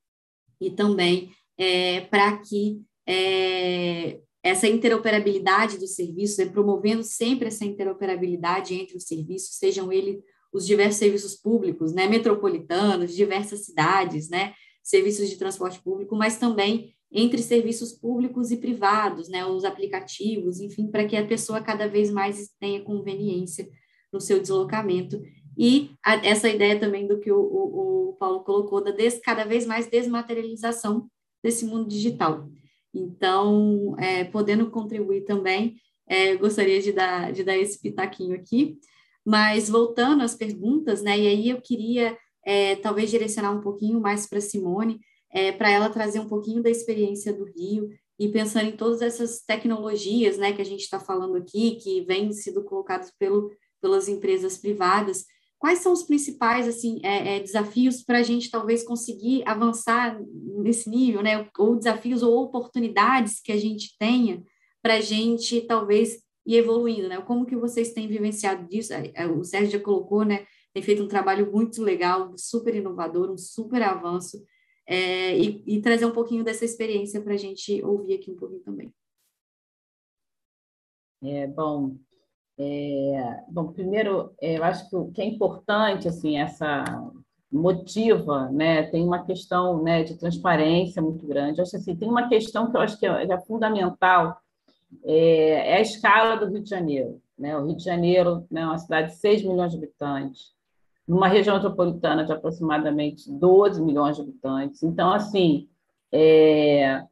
e também é, para que é, essa interoperabilidade dos serviços, é, promovendo sempre essa interoperabilidade entre os serviços, sejam eles os diversos serviços públicos, né, metropolitanos, diversas cidades, né, serviços de transporte público, mas também entre serviços públicos e privados, né, os aplicativos, enfim, para que a pessoa cada vez mais tenha conveniência no seu deslocamento e a, essa ideia também do que o, o, o Paulo colocou, da des, cada vez mais desmaterialização desse mundo digital. Então, é, podendo contribuir também, é, gostaria de dar, de dar esse pitaquinho aqui. Mas voltando às perguntas, né, e aí eu queria é, talvez direcionar um pouquinho mais para Simone, é, para ela trazer um pouquinho da experiência do Rio e pensando em todas essas tecnologias né, que a gente está falando aqui, que vêm sendo colocadas pelo, pelas empresas privadas, Quais são os principais assim é, é, desafios para a gente talvez conseguir avançar nesse nível, né? Ou desafios ou oportunidades que a gente tenha para a gente talvez ir evoluindo, né? Como que vocês têm vivenciado disso? É, é, o Sérgio já colocou, né? Tem feito um trabalho muito legal, super inovador, um super avanço, é, e, e trazer um pouquinho dessa experiência para a gente ouvir aqui um pouquinho também. É, bom, é, bom, primeiro, eu acho que o que é importante, assim, essa motiva, né, tem uma questão, né, de transparência muito grande. Eu acho assim, tem uma questão que eu acho que é, é fundamental, é, é, a escala do Rio de Janeiro. Né? O Rio de Janeiro né, é uma cidade de 6 milhões de habitantes, numa região metropolitana de aproximadamente 12 milhões de habitantes. Então, assim, é,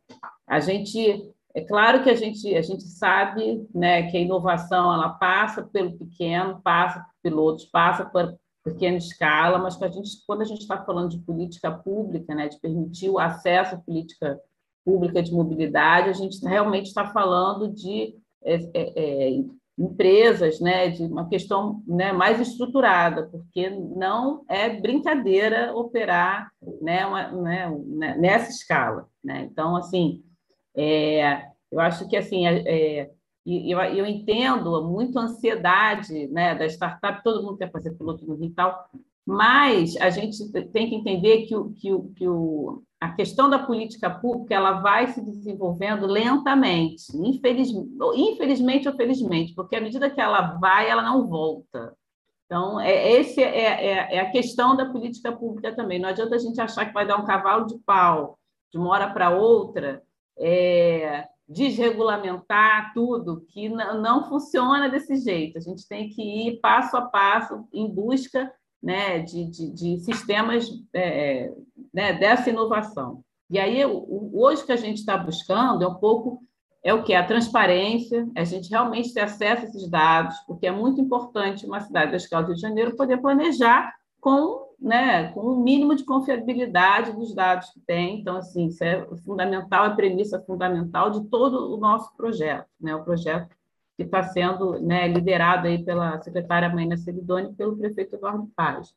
a gente é claro que a gente a gente sabe, né, que a inovação ela passa pelo pequeno, passa por pilotos, passa por pequena escala, mas que a gente quando a gente está falando de política pública, né, de permitir o acesso à política pública de mobilidade, a gente realmente está falando de é, é, é empresas, né, de uma questão né, mais estruturada, porque não é brincadeira operar né, uma, né, né, nessa escala. Né? Então, assim, é, eu acho que assim, é, é eu, eu entendo muito a ansiedade né, da startup, todo mundo quer fazer piloto no Rio e tal, mas a gente tem que entender que, o, que, o, que o, a questão da política pública ela vai se desenvolvendo lentamente, infeliz, infelizmente ou felizmente, porque à medida que ela vai, ela não volta. Então, é, esse é, é, é, a questão da política pública também. Não adianta a gente achar que vai dar um cavalo de pau de uma hora para outra, é, desregulamentar tudo, que não, funciona desse jeito. A gente tem que ir passo a passo em busca né, de, de, de sistemas é, é né, dessa inovação. E aí, hoje que a gente está buscando é um pouco é o que? A transparência, a gente realmente ter acesso a esses dados, porque é muito importante uma cidade da escala do Rio de Janeiro poder planejar com, né, com um mínimo de confiabilidade dos dados que tem. Então, assim, isso é fundamental, é premissa fundamental de todo o nosso projeto, né, o projeto que está sendo né, liderado aí pela secretária Maina Celidoni e pelo prefeito Eduardo Paz.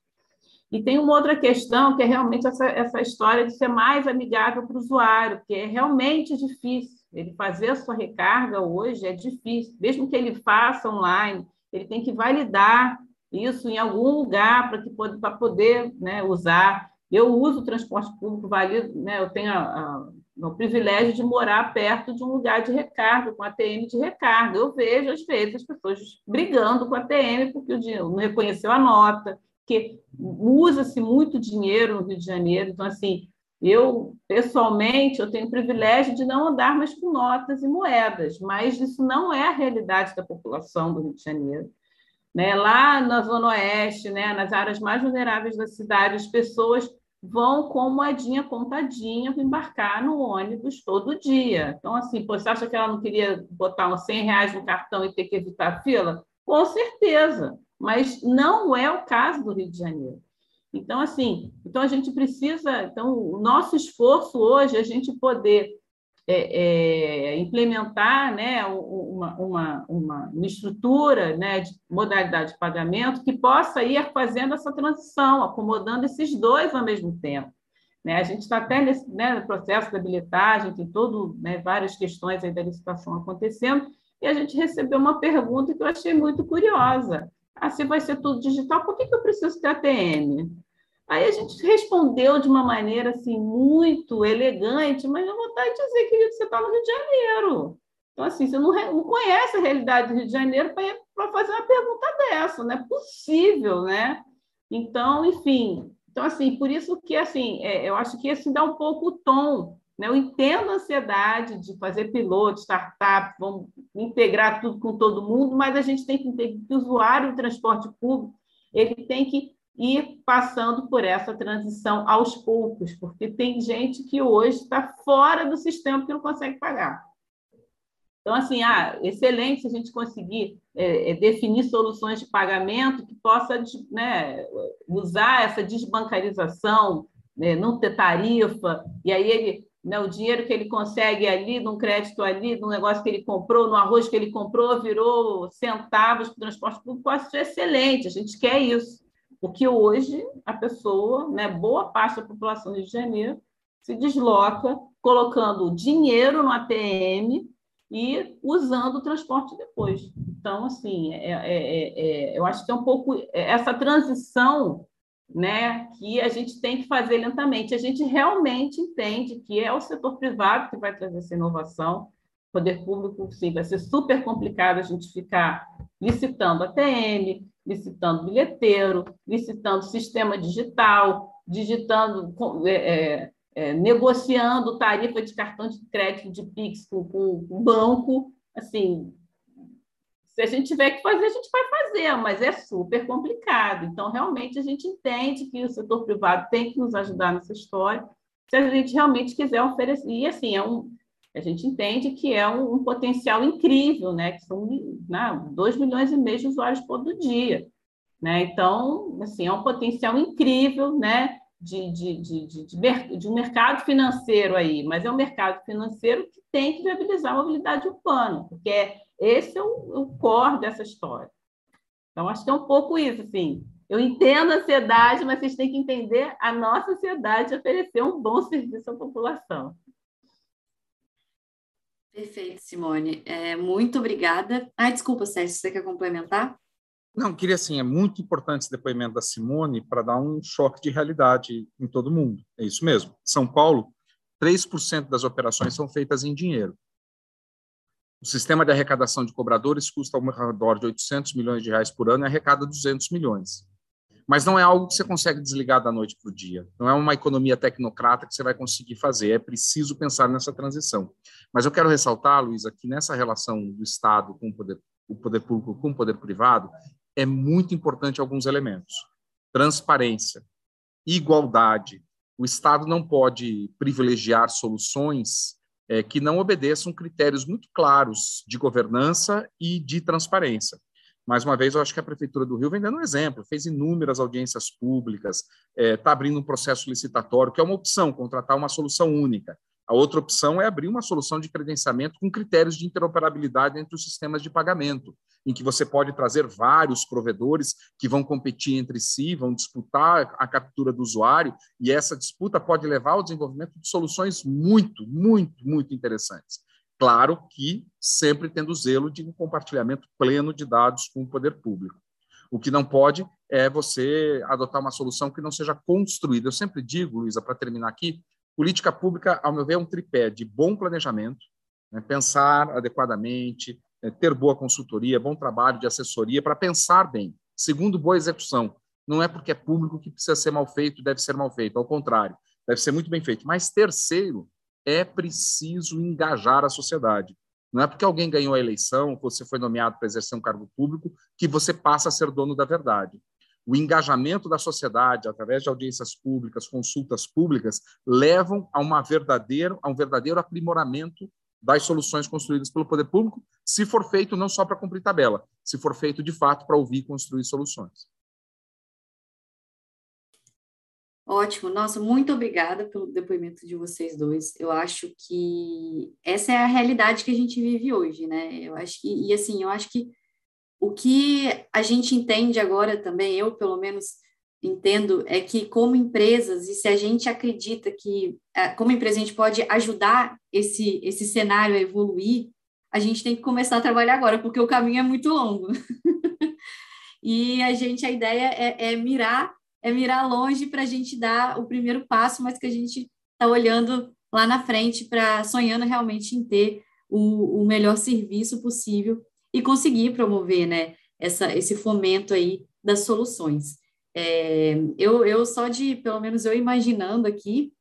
E tem uma outra questão, que é realmente essa, essa história de ser mais amigável para o usuário, que é realmente difícil. Ele fazer a sua recarga hoje é difícil. Mesmo que ele faça online, ele tem que validar isso em algum lugar para que para poder né, usar. Eu uso o transporte público valido, né, eu tenho a, a o privilégio de morar perto de um lugar de recarga, com ATM de recarga. Eu vejo, às vezes, as pessoas brigando com a ATM porque o dinheiro não reconheceu a nota, que usa-se muito dinheiro no Rio de Janeiro. Então, assim, eu, pessoalmente, eu tenho o privilégio de não andar mais com notas e moedas, mas isso não é a realidade da população do Rio de Janeiro. Né? Lá na Zona Oeste, né, nas áreas mais vulneráveis da cidade, as pessoas vão com moedinha contadinha embarcar no ônibus todo dia. Então, assim, você acha que ela não queria botar uns 100 reais no cartão e ter que evitar a fila? Com certeza, mas não é o caso do Rio de Janeiro. Então, assim, então a gente precisa, então, o nosso esforço hoje é a gente poder é, é, implementar né, uma, uma, uma, estrutura né, de modalidade de pagamento que possa ir fazendo essa transição, acomodando esses dois ao mesmo tempo. Né? A gente está até nesse né, processo de habilitagem, tem todo, né, várias questões aí da licitação acontecendo, e a gente recebeu uma pergunta que eu achei muito curiosa. Se vai ser tudo digital, por que, que eu preciso ter ATM? Aí a gente respondeu de uma maneira assim muito elegante, mas eu vontade de dizer, que você está no Rio de Janeiro. Então, assim, você não, não conhece a realidade do Rio de Janeiro para fazer uma pergunta dessa, não é possível, né? Então, enfim, então, assim, por isso que, assim, é, eu acho que esse dá um pouco o tom, né? Eu entendo a ansiedade de fazer piloto, startup, vamos integrar tudo com todo mundo, mas a gente tem que entender que o usuário do transporte público, ele tem que e passando por essa transição aos poucos, porque tem gente que hoje está fora do sistema porque não consegue pagar. Então, assim, ah, excelente se a gente conseguir é, é definir soluções de pagamento que possa né, usar essa desbancarização, né, não ter tarifa, e aí ele, né, o dinheiro que ele consegue ali, num crédito ali, num negócio que ele comprou, no arroz que ele comprou, virou centavos para o transporte público, pode ser excelente, a gente quer isso. Porque hoje a pessoa, né, boa parte da população do Rio de Janeiro, se desloca colocando dinheiro no ATM e usando o transporte depois. Então, assim, é, é, é, é, eu acho que é um pouco essa transição né, que a gente tem que fazer lentamente. A gente realmente entende que é o setor privado que vai trazer essa inovação, poder público, sim, vai ser super complicado a gente ficar licitando ATM, licitando bilheteiro, licitando sistema digital, digitando, é, é, é, negociando tarifa de cartão de crédito de Pix com, com, com o banco. Assim, se a gente tiver que fazer, a gente vai fazer, mas é super complicado. Então, realmente, a gente entende que o setor privado tem que nos ajudar nessa história, se a gente realmente quiser oferecer. E, assim, é um, a gente entende que é um, um potencial incrível, né? que são né, 2 milhões e meio de usuários todo dia. Né? Então, assim, é um potencial incrível né? de, de, de, de, de, de um mercado financeiro aí, mas é um mercado financeiro que tem que viabilizar a mobilidade urbana, porque é, esse é o, o core dessa história. Então, acho que é um pouco isso, assim, eu entendo a ansiedade, mas vocês têm que entender a nossa ansiedade de oferecer um bom serviço à população. Perfeito, Simone. É, muito obrigada. Ah, desculpa, Sérgio, você quer complementar? Não, queria assim, é muito importante esse depoimento da Simone para dar um choque de realidade em todo mundo. É isso mesmo. São Paulo, 3% das operações são feitas em dinheiro. O sistema de arrecadação de cobradores custa ao redor de 800 milhões de reais por ano e arrecada 200 milhões. Mas não é algo que você consegue desligar da noite para o dia. Não é uma economia tecnocrata que você vai conseguir fazer. É preciso pensar nessa transição. Mas eu quero ressaltar, Luísa, que nessa relação do Estado com o poder, o poder público com o poder privado, é muito importante alguns elementos. Transparência, igualdade. O Estado não pode privilegiar soluções é, que não obedeçam critérios muito claros de governança e de transparência. Mais uma vez, eu acho que a Prefeitura do Rio vem dando um exemplo, fez inúmeras audiências públicas, está é, tá abrindo um processo licitatório, que é uma opção, contratar uma solução única. A outra opção é abrir uma solução de credenciamento com critérios de interoperabilidade entre os sistemas de pagamento, em que você pode trazer vários provedores que vão competir entre si, vão disputar a captura do usuário, e essa disputa pode levar ao desenvolvimento de soluções muito, muito, muito interessantes. Claro que sempre tendo zelo de um compartilhamento pleno de dados com o poder público. O que não pode é você adotar uma solução que não seja construída. Eu sempre digo, Luísa, para terminar aqui, política pública, ao meu ver, é um tripé de bom planejamento, né, pensar adequadamente, é, ter boa consultoria, bom trabalho de assessoria para pensar bem. Segundo, boa execução. Não é porque é público que precisa ser mal feito, deve ser mal feito. Ao contrário, deve ser muito bem feito. Mas terceiro, é preciso engajar a sociedade. Não é porque alguém ganhou a eleição, você foi nomeado para exercer um cargo público, que você passa a ser dono da verdade. O engajamento da sociedade, através de audiências públicas, consultas públicas, levam a, uma verdadeiro, a um verdadeiro aprimoramento das soluções construídas pelo poder público, se for feito não só para cumprir tabela, se for feito de fato para ouvir e construir soluções. Ótimo, nossa, muito obrigada pelo depoimento de vocês dois. Eu acho que essa é a realidade que a gente vive hoje, né? Eu acho que, e assim, eu acho que o que a gente entende agora também, eu pelo menos entendo, é que como empresas, e se a gente acredita que, é, como empresa, a gente pode ajudar esse, esse cenário a evoluir, a gente tem que começar a trabalhar agora, porque o caminho é muito longo. e a gente, a ideia é, é mirar é mirar longe para a gente dar o primeiro passo, mas que a gente está olhando lá na frente para sonhando realmente em ter o, o, melhor serviço possível e conseguir promover, né, essa, esse fomento aí das soluções. É, eu, eu só de, pelo menos eu imaginando aqui,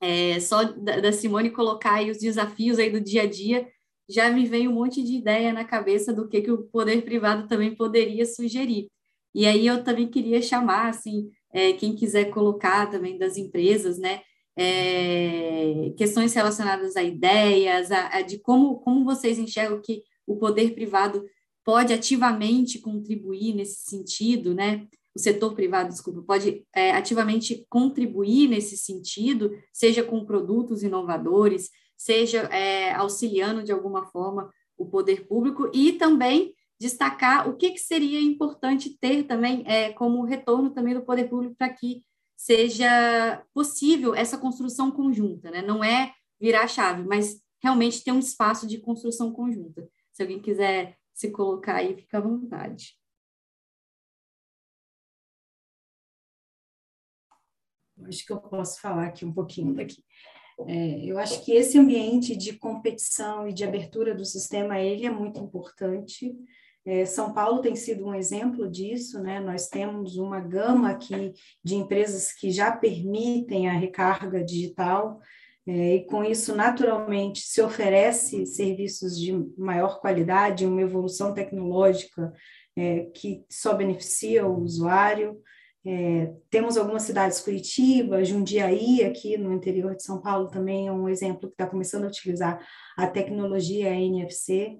é, só da, da, Simone colocar aí os desafios aí do dia a dia, já me vem um monte de ideia na cabeça do que, que o poder privado também poderia sugerir. E aí eu também queria chamar, assim, é, quem quiser colocar também das empresas, né, é, questões relacionadas a ideias, a, a, de como, como vocês enxergam que o poder privado pode ativamente contribuir nesse sentido, né, o setor privado, desculpa, pode é, ativamente contribuir nesse sentido, seja com produtos inovadores, seja é, auxiliando de alguma forma o poder público e também destacar o que, que seria importante ter também é, como retorno também do poder público para que seja possível essa construção conjunta, né? Não é virar a chave, mas realmente ter um espaço de construção conjunta. Se alguém quiser se colocar aí, fica à vontade. Acho que eu posso falar aqui um pouquinho daqui. É, eu acho que esse ambiente de competição e de abertura do sistema, ele é muito importante. É, São Paulo tem sido um exemplo disso, né? Nós temos uma gama aqui de empresas que já permitem a recarga digital, é, e com isso, naturalmente, se oferece serviços de maior qualidade, uma evolução tecnológica é, que só beneficia o usuário. É, temos algumas cidades, Curitiba, Jundiaí, aqui no interior de São Paulo, também é um exemplo que está começando a utilizar a tecnologia NFC.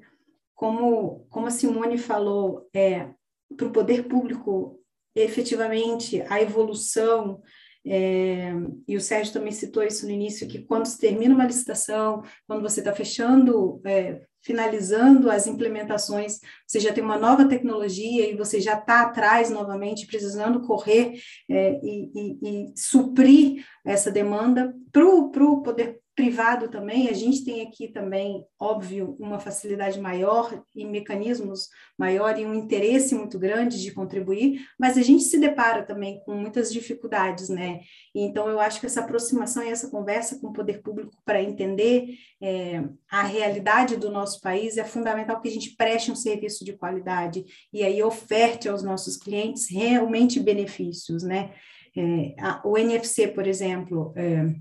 Como, como a Simone falou, é, para o poder público, efetivamente, a evolução é, e o Sérgio também citou isso no início, que quando se termina uma licitação, quando você está fechando, é, finalizando as implementações, você já tem uma nova tecnologia e você já está atrás novamente, precisando correr é, e, e, e, suprir essa demanda para o poder privado também, a gente tem aqui também, óbvio, uma facilidade maior e mecanismos maior e um interesse muito grande de contribuir, mas a gente se depara também com muitas dificuldades, né? Então, eu acho que essa aproximação e essa conversa com o poder público para entender é, a realidade do nosso país é fundamental que a gente preste um serviço de qualidade e aí oferte aos nossos clientes realmente benefícios, né? É, a, o NFC, por exemplo, é,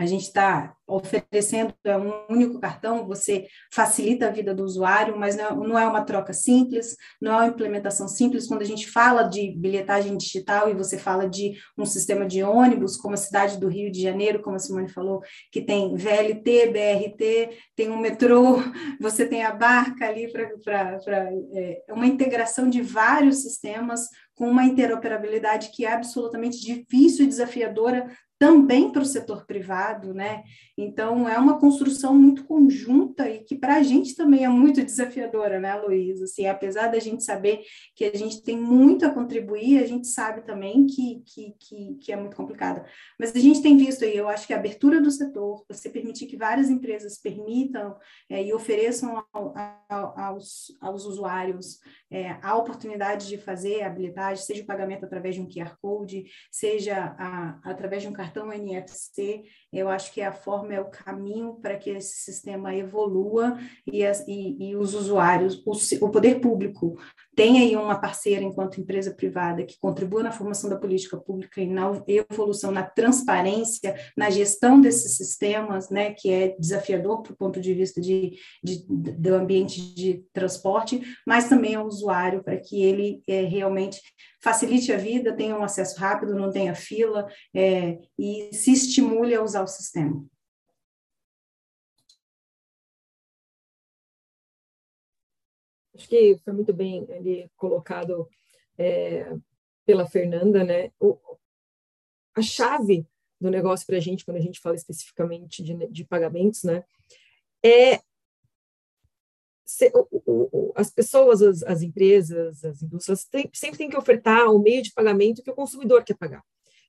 a gente está oferecendo um único cartão, você facilita a vida do usuário, mas não é uma troca simples, não é uma implementação simples. Quando a gente fala de bilhetagem digital e você fala de um sistema de ônibus, como a cidade do Rio de Janeiro, como a Simone falou, que tem VLT, BRT, tem um metrô, você tem a barca ali para é, uma integração de vários sistemas com uma interoperabilidade que é absolutamente difícil e desafiadora também para o setor privado, né? Então, é uma construção muito conjunta e que para a gente também é muito desafiadora, né, Luiz? Assim, apesar da gente saber que a gente tem muito a contribuir, a gente sabe também que, que, que, que é muito complicada. Mas a gente tem visto aí, eu acho que a abertura do setor, você permitir que várias empresas permitam é, e ofereçam ao, ao, aos, aos usuários é, a oportunidade de fazer a habilidade, seja o pagamento através de um QR Code, seja a, através de um cartão NFC, eu acho que a forma, é o caminho para que esse sistema evolua e, as, e, e os usuários, o, o poder público tem aí uma parceira enquanto empresa privada que contribua na formação da política pública e na evolução, na transparência, na gestão desses sistemas, né, que é desafiador para o ponto de vista de, de, do ambiente de transporte, mas também ao usuário para que ele é, realmente facilite a vida, tenha um acesso rápido, não tenha fila é, e se estimule a usar o sistema. Acho que foi muito bem ali colocado é, pela Fernanda, né? O, a chave do negócio para a gente, quando a gente fala especificamente de, de pagamentos, né, é se, o, o, as pessoas, as, as, empresas, as indústrias tem, sempre têm que ofertar o um meio de pagamento que o consumidor quer pagar.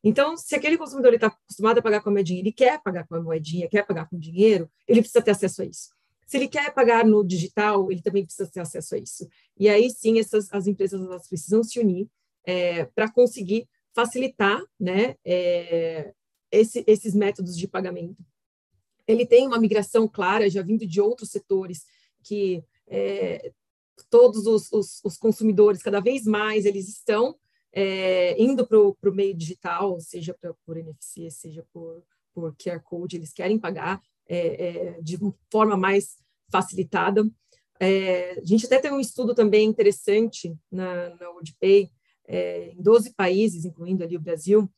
Então, se aquele consumidor está acostumado a pagar com a moedinha, ele quer pagar com a moedinha, quer pagar com dinheiro, ele precisa ter acesso a isso. Se ele quer pagar no digital, ele também precisa ter acesso a isso. E aí sim, essas as empresas elas precisam se unir é, para conseguir facilitar, né, é, esse, esses métodos de pagamento. Ele tem uma migração clara, já vindo de outros setores que é, todos os, os, os, consumidores, cada vez mais, eles estão é, indo para o meio digital, seja pra, por NFC, seja por, por QR Code, eles querem pagar é, é de forma mais facilitada. É, a gente até tem um estudo também interessante na, na WorldPay, é, em 12 países, incluindo ali o Brasil,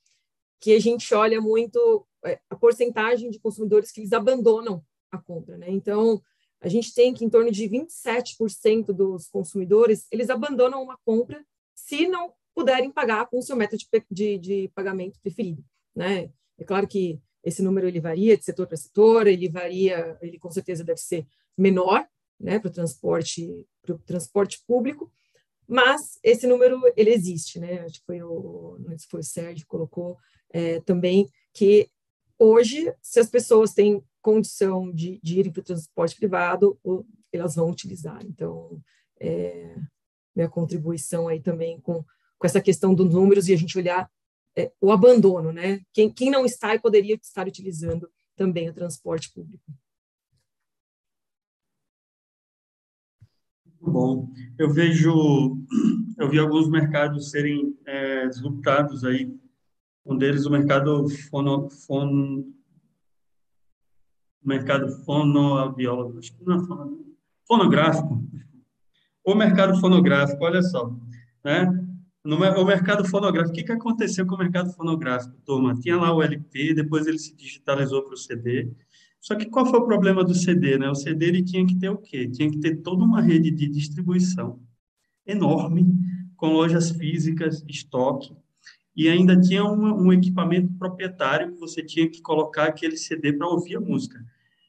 que a gente olha muito a porcentagem de consumidores que eles abandonam a compra, né? Então, a gente tem que em torno de 27% dos consumidores, eles abandonam uma compra se não puderem pagar com o seu método de, de, de pagamento preferido, né? É claro que esse número ele varia de setor para setor, ele varia, ele com certeza deve ser menor, né, para o transporte, transporte público, mas esse número ele existe, né? Acho que foi o, foi o Sérgio que colocou é, também que hoje, se as pessoas têm condição de, de irem para o transporte privado, elas vão utilizar. Então, é, minha contribuição aí também com, com essa questão dos números e a gente olhar é, o abandono, né? Quem, quem não está e poderia estar utilizando também o transporte público. Bom, eu vejo, eu vi alguns mercados serem é, disruptados aí, um deles o mercado fono, fono mercado fonoaudiólogo, não é fono, fonográfico, o mercado fonográfico, olha só, né? No, o mercado fonográfico, o que, que aconteceu com o mercado fonográfico, turma? Tinha lá o LP, depois ele se digitalizou para o CD, só que qual foi o problema do CD? Né? O CD ele tinha que ter o quê? Tinha que ter toda uma rede de distribuição enorme, com lojas físicas, estoque, e ainda tinha um, um equipamento proprietário você tinha que colocar aquele CD para ouvir a música.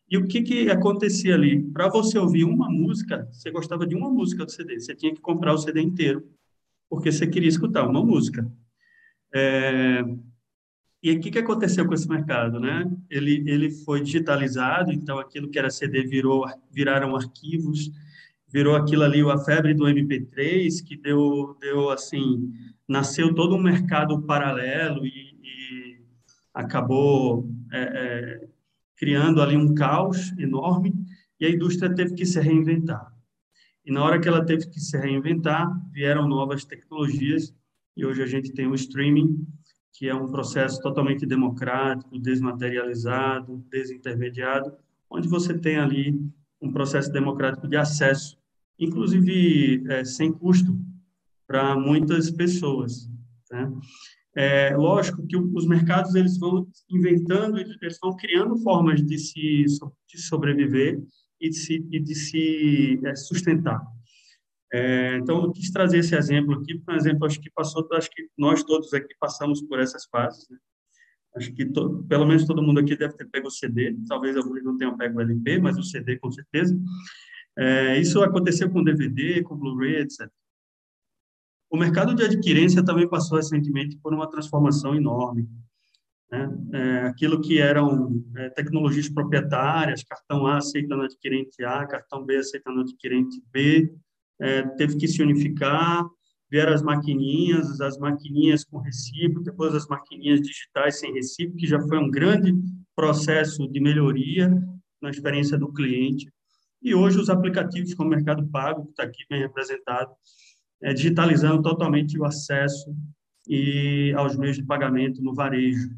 E o que, que acontecia ali? Para você ouvir uma música, você gostava de uma música do CD, você tinha que comprar o CD inteiro, porque você queria escutar uma música. É, e o que, que aconteceu com esse mercado? Né? Ele, ele foi digitalizado, então aquilo que era CD virou, viraram arquivos, virou aquilo ali, a febre do MP3, que deu, deu assim, nasceu todo um mercado paralelo e, e acabou é, é, criando ali um caos enorme, e a indústria teve que se reinventar. E na hora que ela teve que se reinventar, vieram novas tecnologias, e hoje a gente tem o streaming, que é um processo totalmente democrático, desmaterializado, desintermediado, onde você tem ali um processo democrático de acesso, inclusive é, sem custo para muitas pessoas. Né? É lógico que os mercados eles vão inventando, eles vão criando formas de se de sobreviver e de se, e de se é, sustentar. É, então, eu quis trazer esse exemplo aqui, por exemplo, acho que passou, acho que nós todos aqui passamos por essas fases. Né? Acho que to, pelo menos todo mundo aqui deve ter pego o CD, talvez alguns não tenham pego o LP, mas o CD com certeza. É, isso aconteceu com DVD, com Blu-ray, etc. O mercado de adquirência também passou recentemente por uma transformação enorme. Né? É, aquilo que eram é, tecnologias proprietárias, cartão A aceitando adquirente A, cartão B aceitando adquirente B, é, teve que se unificar, vieram as maquininhas, as maquininhas com recibo, depois as maquininhas digitais sem recibo, que já foi um grande processo de melhoria na experiência do cliente. E hoje os aplicativos como Mercado Pago, que está aqui bem representado, é, digitalizando totalmente o acesso e aos meios de pagamento no varejo.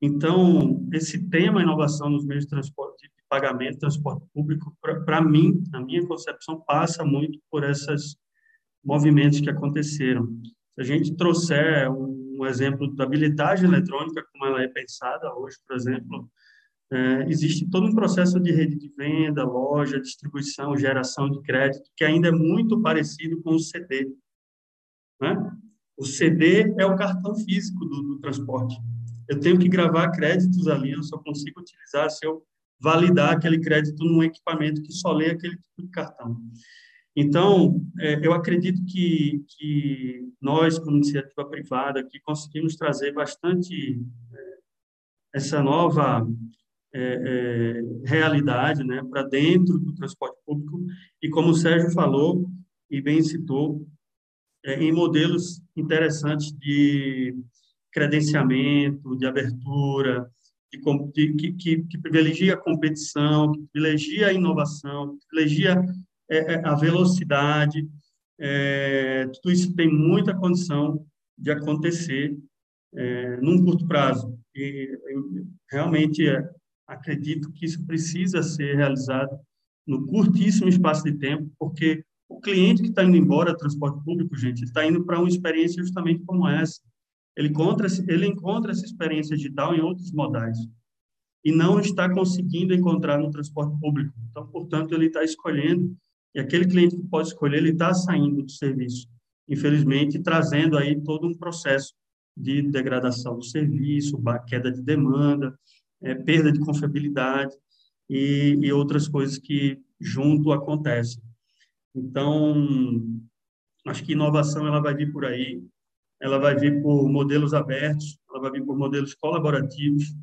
Então, esse tema inovação nos meios de transporte pagamento, transporte público, para mim, na minha concepção, passa muito por esses movimentos que aconteceram. Se a gente trouxer um, um exemplo da habilidade eletrônica, como ela é pensada hoje, por exemplo, é, existe todo um processo de rede de venda, loja, distribuição, geração de crédito, que ainda é muito parecido com o CD. Né? O CD é o cartão físico do, do transporte. Eu tenho que gravar créditos ali, eu só consigo utilizar se eu validar aquele crédito num equipamento que só lê aquele tipo de cartão. Então, é, eu acredito que, que nós, como iniciativa privada, que conseguimos trazer bastante é, essa nova é, é, realidade né, para dentro do transporte público e, como o Sérgio falou e bem citou, é, em modelos interessantes de credenciamento, de abertura, de, que, que, que, privilegia a competição, que privilegia a inovação, que privilegia é, é, a velocidade. É, tudo isso tem muita condição de acontecer num curto prazo. E realmente é, acredito que isso precisa ser realizado no curtíssimo espaço de tempo, porque o cliente que está indo embora transporte público, gente, está indo para uma experiência justamente como essa ele encontra, ele encontra essa experiência digital em outros modais e não está conseguindo encontrar no transporte público. Então, portanto, ele está escolhendo, e aquele cliente que pode escolher, ele está saindo do serviço, infelizmente, trazendo aí todo um processo de degradação do serviço, queda de demanda, é, perda de confiabilidade e, e outras coisas que junto acontecem. Então, acho que inovação ela vai vir por aí, ela vai vir por modelos abertos, ela vai vir por modelos colaborativos.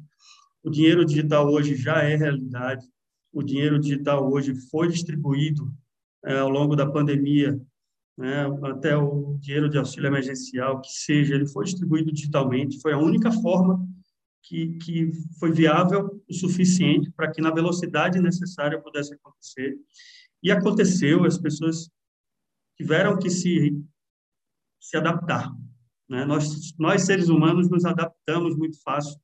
O dinheiro digital hoje já é realidade. O dinheiro digital hoje foi distribuído é, ao longo da pandemia, né, até o dinheiro de auxílio emergencial, que seja, ele foi distribuído digitalmente. Foi a única forma que, que foi viável o suficiente para que na velocidade necessária pudesse acontecer. E aconteceu, as pessoas tiveram que se, se adaptar. Né? Nós, nós, seres humanos, nos adaptamos muito fácil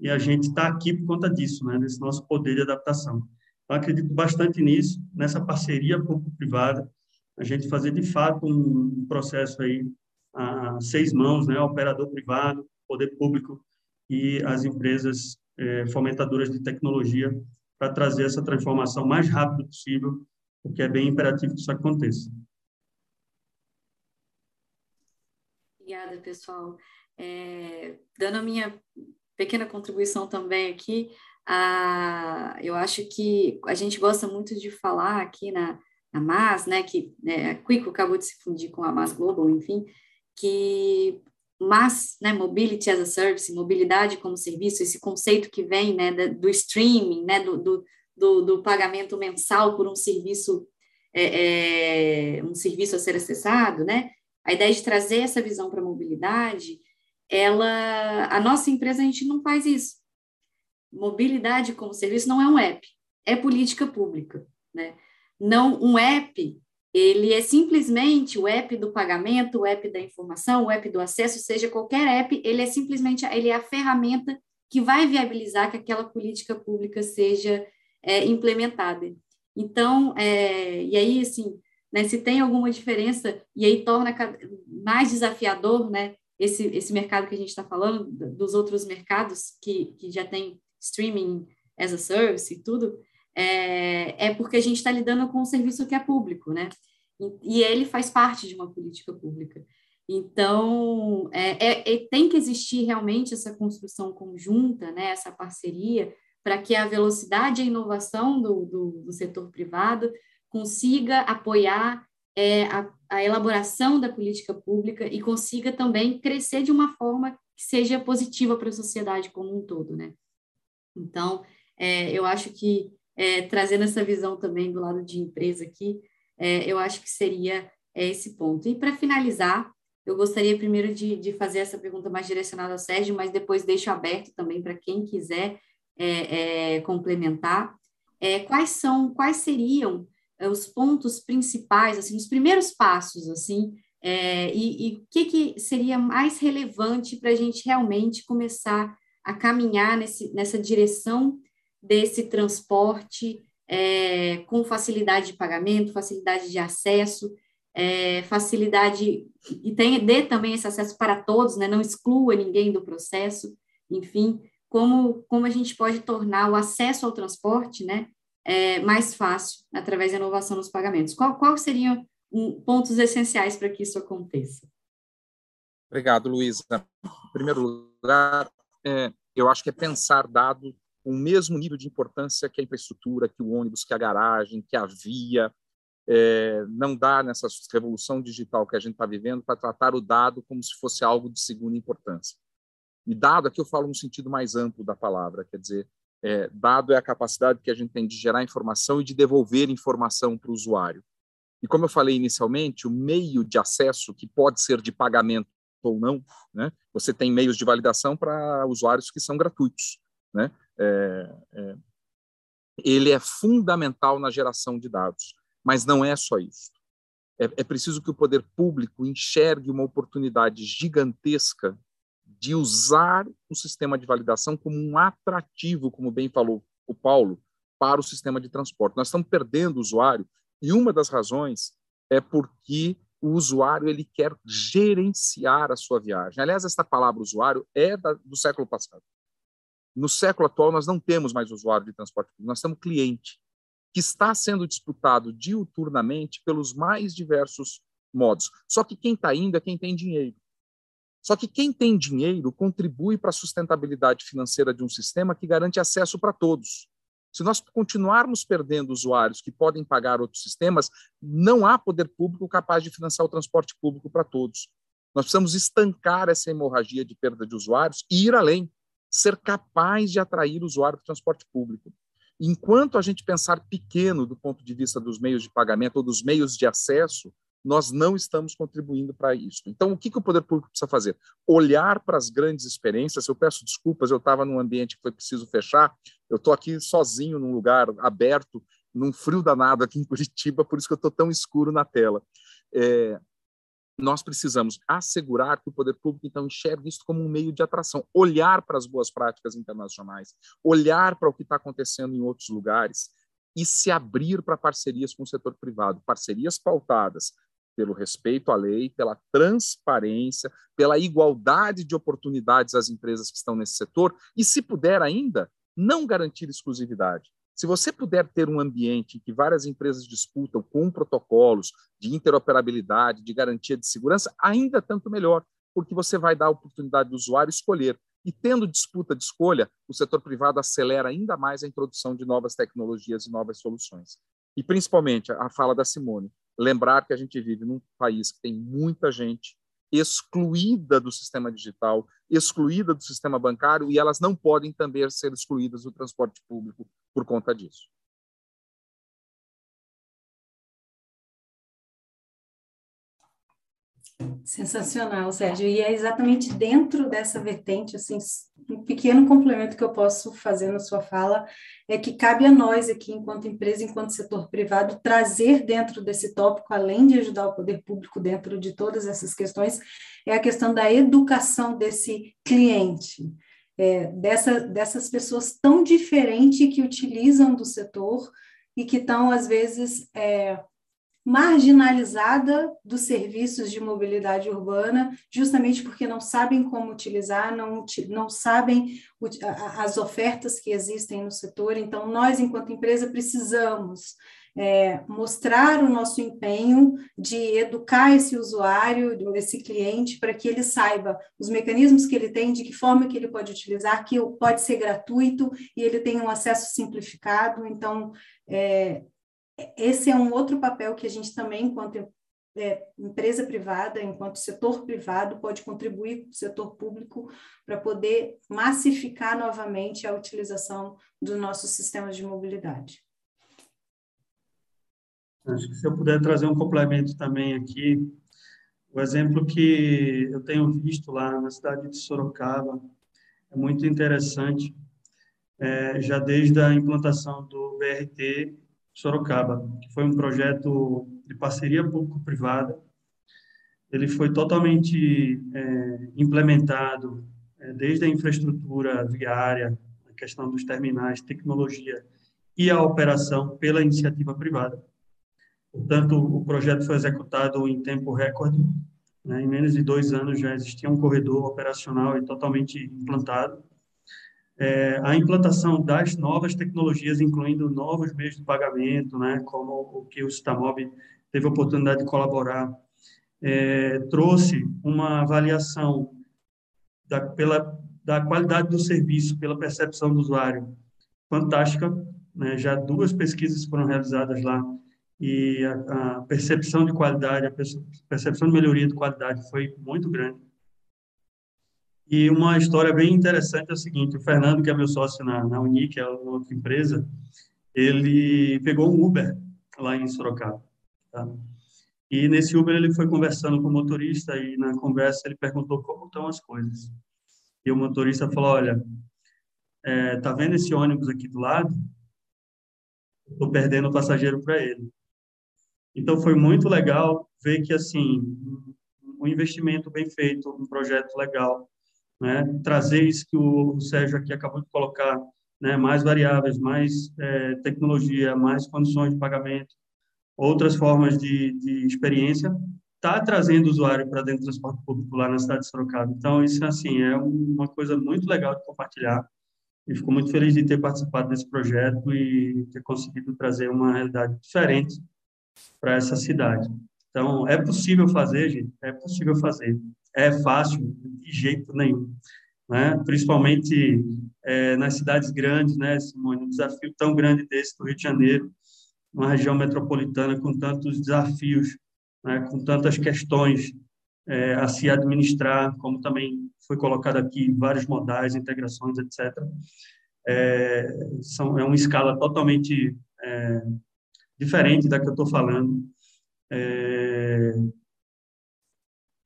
e a gente está aqui por conta disso, né? desse nosso poder de adaptação. Eu acredito bastante nisso, nessa parceria público-privada, a gente fazer de fato um processo aí a seis mãos, né? operador privado, poder público e as empresas é, fomentadoras de tecnologia para trazer essa transformação mais rápido possível, porque é bem imperativo que isso aconteça. Obrigada, pessoal. É, dando a minha pequena contribuição também aqui, a, eu acho que a gente gosta muito de falar aqui na, na MAS, né, que né, a Quico acabou de se fundir com a MAS Global, enfim, que mas, né, mobility as a service, mobilidade como serviço, esse conceito que vem, né, do streaming, né, do, do, do, do pagamento mensal por um serviço, é, é, um serviço a ser acessado, né, a ideia de trazer essa visão para a mobilidade, ela, a nossa empresa, a gente não faz isso. Mobilidade como serviço não é um app, é política pública, né, não, um app ele é simplesmente o app do pagamento, o app da informação, o app do acesso, seja qualquer app, ele é simplesmente ele é a ferramenta que vai viabilizar que aquela política pública seja é, implementada. Então, é, e aí, assim, né, se tem alguma diferença, e aí torna mais desafiador, né, esse, esse mercado que a gente está falando, dos outros mercados que, que já tem streaming as a service e tudo, é, é porque a gente está lidando com um serviço que é público, né? E, e, ele faz parte de uma política pública. Então, é, é, é, tem que existir realmente essa construção conjunta, né, essa parceria, para que a velocidade e a inovação do, do, do setor privado consiga apoiar é, a, a, elaboração da política pública e consiga também crescer de uma forma que seja positiva para a sociedade como um todo, né? Então, é, eu acho que é, trazendo essa visão também do lado de empresa aqui, é, eu acho que seria é, esse ponto. E para finalizar, eu gostaria primeiro de, de, fazer essa pergunta mais direcionada ao Sérgio, mas depois deixo aberto também para quem quiser é, é, complementar. É, quais são, quais seriam os pontos principais, assim, os primeiros passos, assim, e o que, que seria mais relevante para a gente realmente começar a caminhar nesse, nessa direção desse transporte é, com facilidade de pagamento, facilidade de acesso, é, facilidade e tem, dê também esse acesso para todos, né, não exclua ninguém do processo, enfim, como, como a gente pode tornar o acesso ao transporte né, é, mais fácil através da inovação nos pagamentos. Qual, qual seriam um, pontos essenciais para que isso aconteça? Obrigado, Luísa. Em primeiro lugar, é, eu acho que é pensar dado com o mesmo nível de importância que a infraestrutura, que o ônibus, que a garagem, que a via. É, não dá nessa revolução digital que a gente está vivendo para tratar o dado como se fosse algo de segunda importância. E dado aqui eu falo no sentido mais amplo da palavra, quer dizer, é, dado é a capacidade que a gente tem de gerar informação e de devolver informação para o usuário. E como eu falei inicialmente, o meio de acesso, que pode ser de pagamento ou não, né? você tem meios de validação para usuários que são gratuitos. Né? É, é, ele é fundamental na geração de dados, mas não é só isso. É, é preciso que o poder público enxergue uma oportunidade gigantesca de usar o sistema de validação como um atrativo, como bem falou o Paulo, para o sistema de transporte. Nós estamos perdendo o usuário e uma das razões é porque o usuário ele quer gerenciar a sua viagem. Aliás, esta palavra usuário é da, do século passado. No século atual, nós não temos mais usuário de transporte público, nós temos cliente, que está sendo disputado diuturnamente pelos mais diversos modos. Só que quem está indo é quem tem dinheiro. Só que quem tem dinheiro contribui para a sustentabilidade financeira de um sistema que garante acesso para todos. Se nós continuarmos perdendo usuários que podem pagar outros sistemas, não há poder público capaz de financiar o transporte público para todos. Nós precisamos estancar essa hemorragia de perda de usuários e ir além ser capaz de atrair o usuário do transporte público. Enquanto a gente pensar pequeno do ponto de vista dos meios de pagamento ou dos meios de acesso, nós não estamos contribuindo para isso. Então, o que, que o poder público precisa fazer? Olhar para as grandes experiências. Eu peço desculpas, eu estava num ambiente que foi preciso fechar, eu estou aqui sozinho num lugar aberto, num frio danado aqui em Curitiba, por isso que eu estou tão escuro na tela. É, nós precisamos assegurar que o poder público, então, enxergue isso como um meio de atração, olhar para as boas práticas internacionais, olhar para o que está acontecendo em outros lugares e se abrir para parcerias com o setor privado, parcerias pautadas pelo respeito à lei, pela transparência, pela igualdade de oportunidades às empresas que estão nesse setor e, se puder ainda, não garantir exclusividade. Se você puder ter um ambiente em que várias empresas disputam com protocolos de interoperabilidade, de garantia de segurança, ainda tanto melhor, porque você vai dar a oportunidade do usuário escolher. E tendo disputa de escolha, o setor privado acelera ainda mais a introdução de novas tecnologias e novas soluções. E principalmente a fala da Simone, lembrar que a gente vive num país que tem muita gente excluída do sistema digital, excluída do sistema bancário, e elas não podem também ser excluídas do transporte público por conta disso. Sensacional, Sérgio. E é exatamente dentro dessa vertente, assim, um pequeno complemento que eu posso fazer na sua fala é que cabe a nós aqui, enquanto empresa, enquanto setor privado, trazer dentro desse tópico, além de ajudar o poder público dentro de todas essas questões, é a questão da educação desse cliente, é, dessa, dessas pessoas tão diferentes que utilizam do setor e que estão, às vezes, é, marginalizada dos serviços de mobilidade urbana, justamente porque não sabem como utilizar, não, não sabem as ofertas que existem no setor. Então, nós, enquanto empresa, precisamos é, mostrar o nosso empenho de educar esse usuário, esse cliente, para que ele saiba os mecanismos que ele tem, de que forma que ele pode utilizar, que pode ser gratuito e ele tem um acesso simplificado. Então, é, esse é um outro papel que a gente também, enquanto é, empresa privada, enquanto setor privado, pode contribuir com o setor público para poder massificar novamente a utilização dos nossos sistemas de mobilidade. Acho que se eu puder trazer um complemento também aqui, o exemplo que eu tenho visto lá na cidade de Sorocaba é muito interessante, é, já desde a implantação do BRT Sorocaba, que foi um projeto de parceria público-privada. Ele foi totalmente é, implementado é, desde a infraestrutura viária, a questão dos terminais, tecnologia e a operação pela iniciativa privada. Portanto, o projeto foi executado em tempo recorde. Né? Em menos de dois anos já existia um corredor operacional e totalmente implantado é, a implantação das novas tecnologias, incluindo novos meios de pagamento, né, como o que o Citamob teve a oportunidade de colaborar, é, trouxe uma avaliação da, pela, da qualidade do serviço, pela percepção do usuário, fantástica. Né, já duas pesquisas foram realizadas lá e a, a percepção de qualidade, a percepção de melhoria de qualidade foi muito grande. E uma história bem interessante é o seguinte: o Fernando, que é meu sócio na, na Unic, é outra empresa, ele pegou um Uber lá em Sorocaba. Tá? E nesse Uber ele foi conversando com o motorista e na conversa ele perguntou como estão as coisas. E o motorista falou: Olha, é, tá vendo esse ônibus aqui do lado? Estou perdendo o passageiro para ele. Então foi muito legal ver que assim um investimento bem feito, um projeto legal né? trazer isso que o Sérgio aqui acabou de colocar, né? mais variáveis, mais é, tecnologia, mais condições de pagamento, outras formas de, de experiência, está trazendo usuário para dentro do transporte público lá na cidade de Sorocaba. Então, isso assim é uma coisa muito legal de compartilhar. E fico muito feliz de ter participado desse projeto e ter conseguido trazer uma realidade diferente para essa cidade. Então, é possível fazer, gente, é possível fazer é fácil de jeito nenhum, né? Principalmente é, nas cidades grandes, né, Simone? Um desafio tão grande desse do Rio de Janeiro, uma região metropolitana com tantos desafios, né, com tantas questões é, a se administrar, como também foi colocado aqui, vários modais, integrações, etc. É, são, é uma escala totalmente é, diferente da que eu estou falando. É,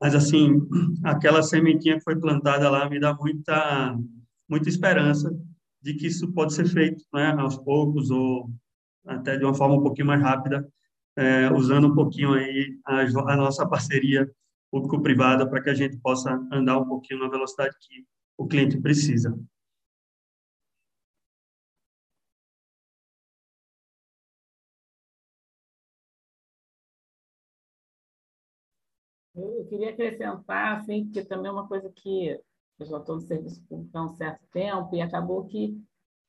Mas, assim, aquela sementinha que foi plantada lá me dá muita, muita esperança de que isso pode ser feito né, aos poucos ou até de uma forma um pouquinho mais rápida, é, usando um pouquinho aí a, a nossa parceria público-privada para que a gente possa andar um pouquinho na velocidade que o cliente precisa. Eu queria acrescentar, assim, que também é uma coisa que eu já estou no serviço público há um certo tempo e acabou que,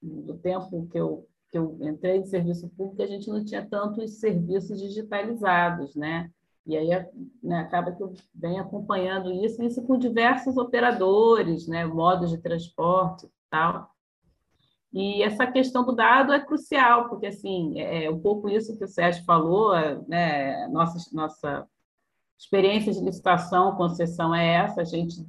do tempo que eu, que eu entrei no serviço público, a gente não tinha tantos serviços digitalizados, né? E aí né, acaba que eu venho acompanhando isso, isso com diversos operadores, né, modos de transporte e tal. E essa questão do dado é crucial, porque assim, é, é um pouco isso que o Sérgio falou, né, nossa, nossa experiência de licitação, concessão é essa, a gente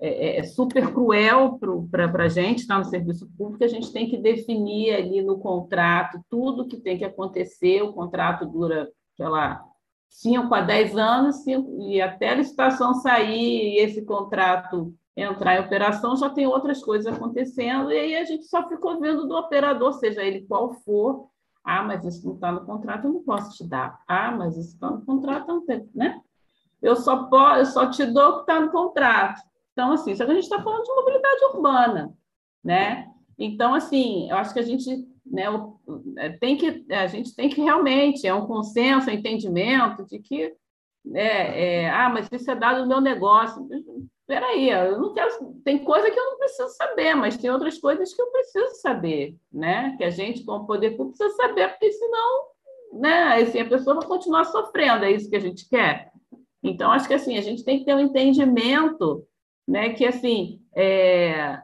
é, é, é super cruel para a gente estar tá no serviço público, a gente tem que definir ali no contrato tudo que tem que acontecer, o contrato dura, sei lá, 5 a 10 anos, cinco, e até a licitação sair e esse contrato entrar em operação, já tem outras coisas acontecendo, e aí a gente só ficou vendo do operador, seja ele qual for, ah, mas isso não está no contrato, eu não posso te dar. Ah, mas isso está no contrato, não tem, né? Eu só, posso, eu só te dou o que está no contrato. Então, assim, só que a gente está falando de mobilidade urbana, né? Então, assim, eu acho que a gente, né, é, tem que, a gente tem que realmente, é um consenso, é um entendimento de que, é, é, ah, mas isso é dado no meu negócio. Espera aí, eu não quero, tem coisa que eu não preciso saber, mas tem outras coisas que eu preciso saber, né? Que a gente, como poder público, precisa saber, porque senão, né, assim, a pessoa vai continuar sofrendo, é isso que a gente quer. Então, acho que assim, a gente tem que ter um entendimento, né, que assim, é,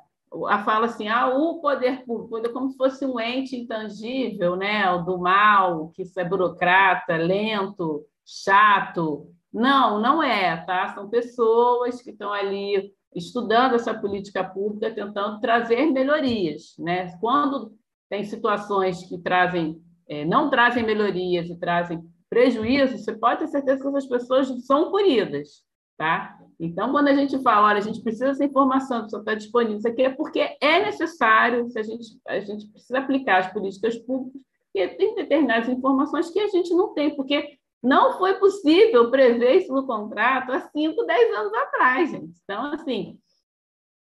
a fala assim, ah, o poder público, como se fosse um ente intangível, né, o do mal, que isso é burocrata, lento, chato. Não, não é, tá? São pessoas que estão ali estudando essa política pública, tentando trazer melhorias, né? Quando tem situações que trazem, é, não trazem melhorias e trazem prejuízo, você pode ter certeza que essas pessoas são punidas, tá? Então, quando a gente fala, olha, a gente precisa dessa informação, só está disponível, isso aqui é porque é necessário, se a gente, a gente precisa aplicar as políticas públicas, e tem determinadas informações que a gente não tem, porque não foi possível prever isso no contrato há 5, 10 anos atrás, gente. Então, assim,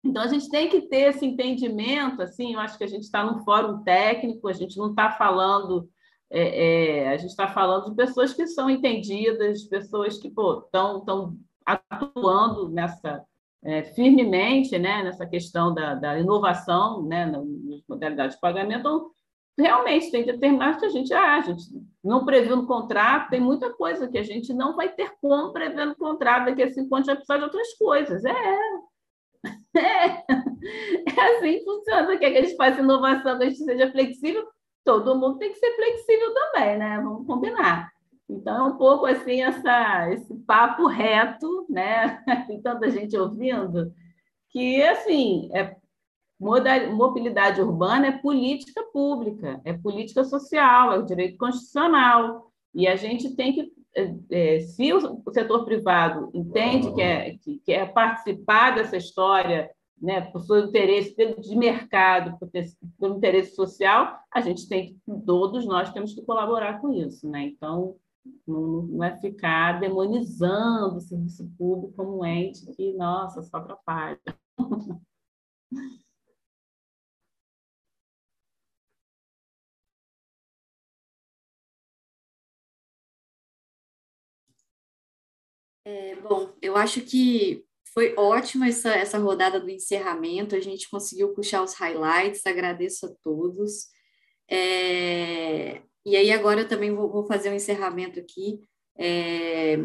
então a gente tem que ter esse entendimento, assim, eu acho que a gente está num fórum técnico, a gente não está falando é, é, a gente está falando de pessoas que são entendidas, pessoas que estão atuando nessa é, firmemente né, nessa questão da, da inovação né, nas modalidades de pagamento. Então, realmente tem determinados que a gente, ah, a gente não previu no contrato, tem muita coisa que a gente não vai ter como prever no contrato, daqui a cinco anos vai precisar de outras coisas. É, é, é assim que funciona. Quer que a gente faça inovação, que a gente seja flexível, todo mundo tem que ser flexível também, né? Vamos combinar. Então, é um pouco assim essa, esse papo reto, né? Tem tanta gente ouvindo, que, assim, é mobilidade urbana é política pública, é política social, é o direito constitucional. E a gente tem que, é, é se o setor privado entende que é, que quer participar dessa história né, por seu interesse de mercado, por, por interesse social, a gente tem todos nós temos que colaborar com isso, né? Então não, não é ficar demonizando o serviço público como um ente que, nossa, só atrapalha. É, bom, eu acho que foi ótima essa, essa rodada do encerramento, a gente conseguiu puxar os highlights, agradeço a todos. É, e aí agora eu também vou, vou fazer um encerramento aqui é,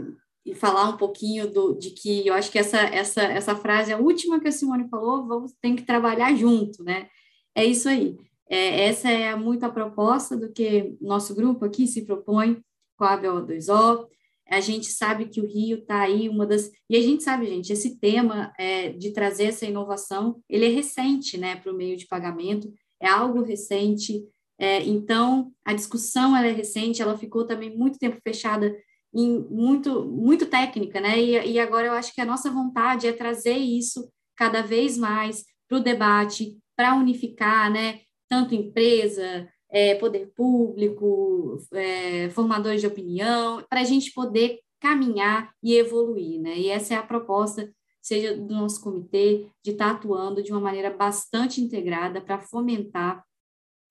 e falar um pouquinho do, de que eu acho que essa, essa, essa frase, a última que a Simone falou, vamos tem que trabalhar junto, né? É isso aí. É, essa é muito a proposta do que nosso grupo aqui se propõe com a ABO2O, a gente sabe que o Rio está aí, uma das. E a gente sabe, gente, esse tema é, de trazer essa inovação, ele é recente, né, para o meio de pagamento, é algo recente. É, então, a discussão é recente, ela ficou também muito tempo fechada em muito, muito técnica, né? E, e agora eu acho que a nossa vontade é trazer isso cada vez mais para o debate, para unificar, né? Tanto empresa, é, poder público, é, formadores de opinião, para a gente poder caminhar e evoluir, né? E essa é a proposta, seja do nosso comitê, de estar tá atuando de uma maneira bastante integrada para fomentar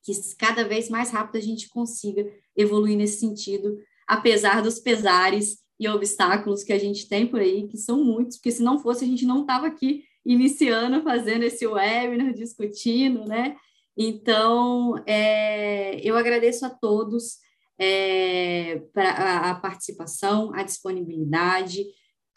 que cada vez mais rápido a gente consiga evoluir nesse sentido, apesar dos pesares e obstáculos que a gente tem por aí, que são muitos, porque se não fosse a gente não estava aqui iniciando, fazendo esse webinar, discutindo, né? Então, é, eu agradeço a todos é, para a, a, participação, a disponibilidade.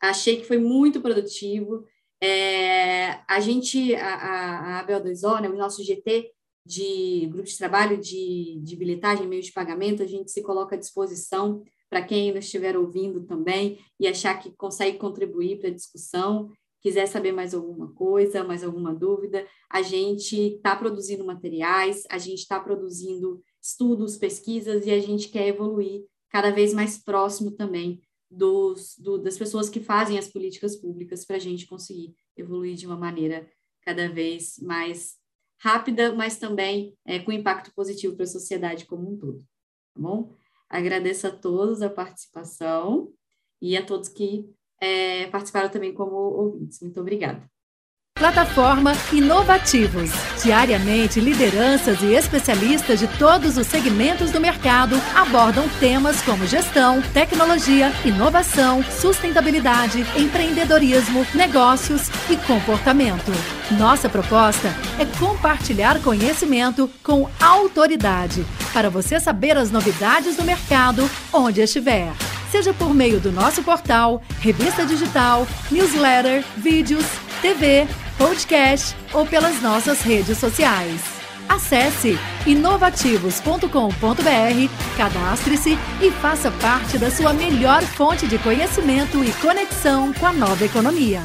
Achei que foi muito produtivo. É, a gente, a, a, ABL2O, né, o nosso GT de grupo de trabalho de, de bilhetagem, meio de pagamento, a gente se coloca à disposição para quem ainda estiver ouvindo também e achar que consegue contribuir para a discussão quiser saber mais alguma coisa, mais alguma dúvida, a gente está produzindo materiais, a gente está produzindo estudos, pesquisas e a gente quer evoluir cada vez mais próximo também dos, do, das pessoas que fazem as políticas públicas para a gente conseguir evoluir de uma maneira cada vez mais rápida, mas também é, com impacto positivo para a sociedade como um todo. Tá bom? Agradeço a todos a participação e a todos que é, participaram também como ouvintes. Muito obrigada. Plataforma Inovativos. Diariamente, lideranças e especialistas de todos os segmentos do mercado abordam temas como gestão, tecnologia, inovação, sustentabilidade, empreendedorismo, negócios e comportamento. Nossa proposta é compartilhar conhecimento com autoridade para você saber as novidades do mercado onde estiver seja por meio do nosso portal, revista digital, newsletter, vídeos, TV, podcast ou pelas nossas redes sociais. Acesse inovativos.com.br, cadastre-se e faça parte da sua melhor fonte de conhecimento e conexão com a nova economia.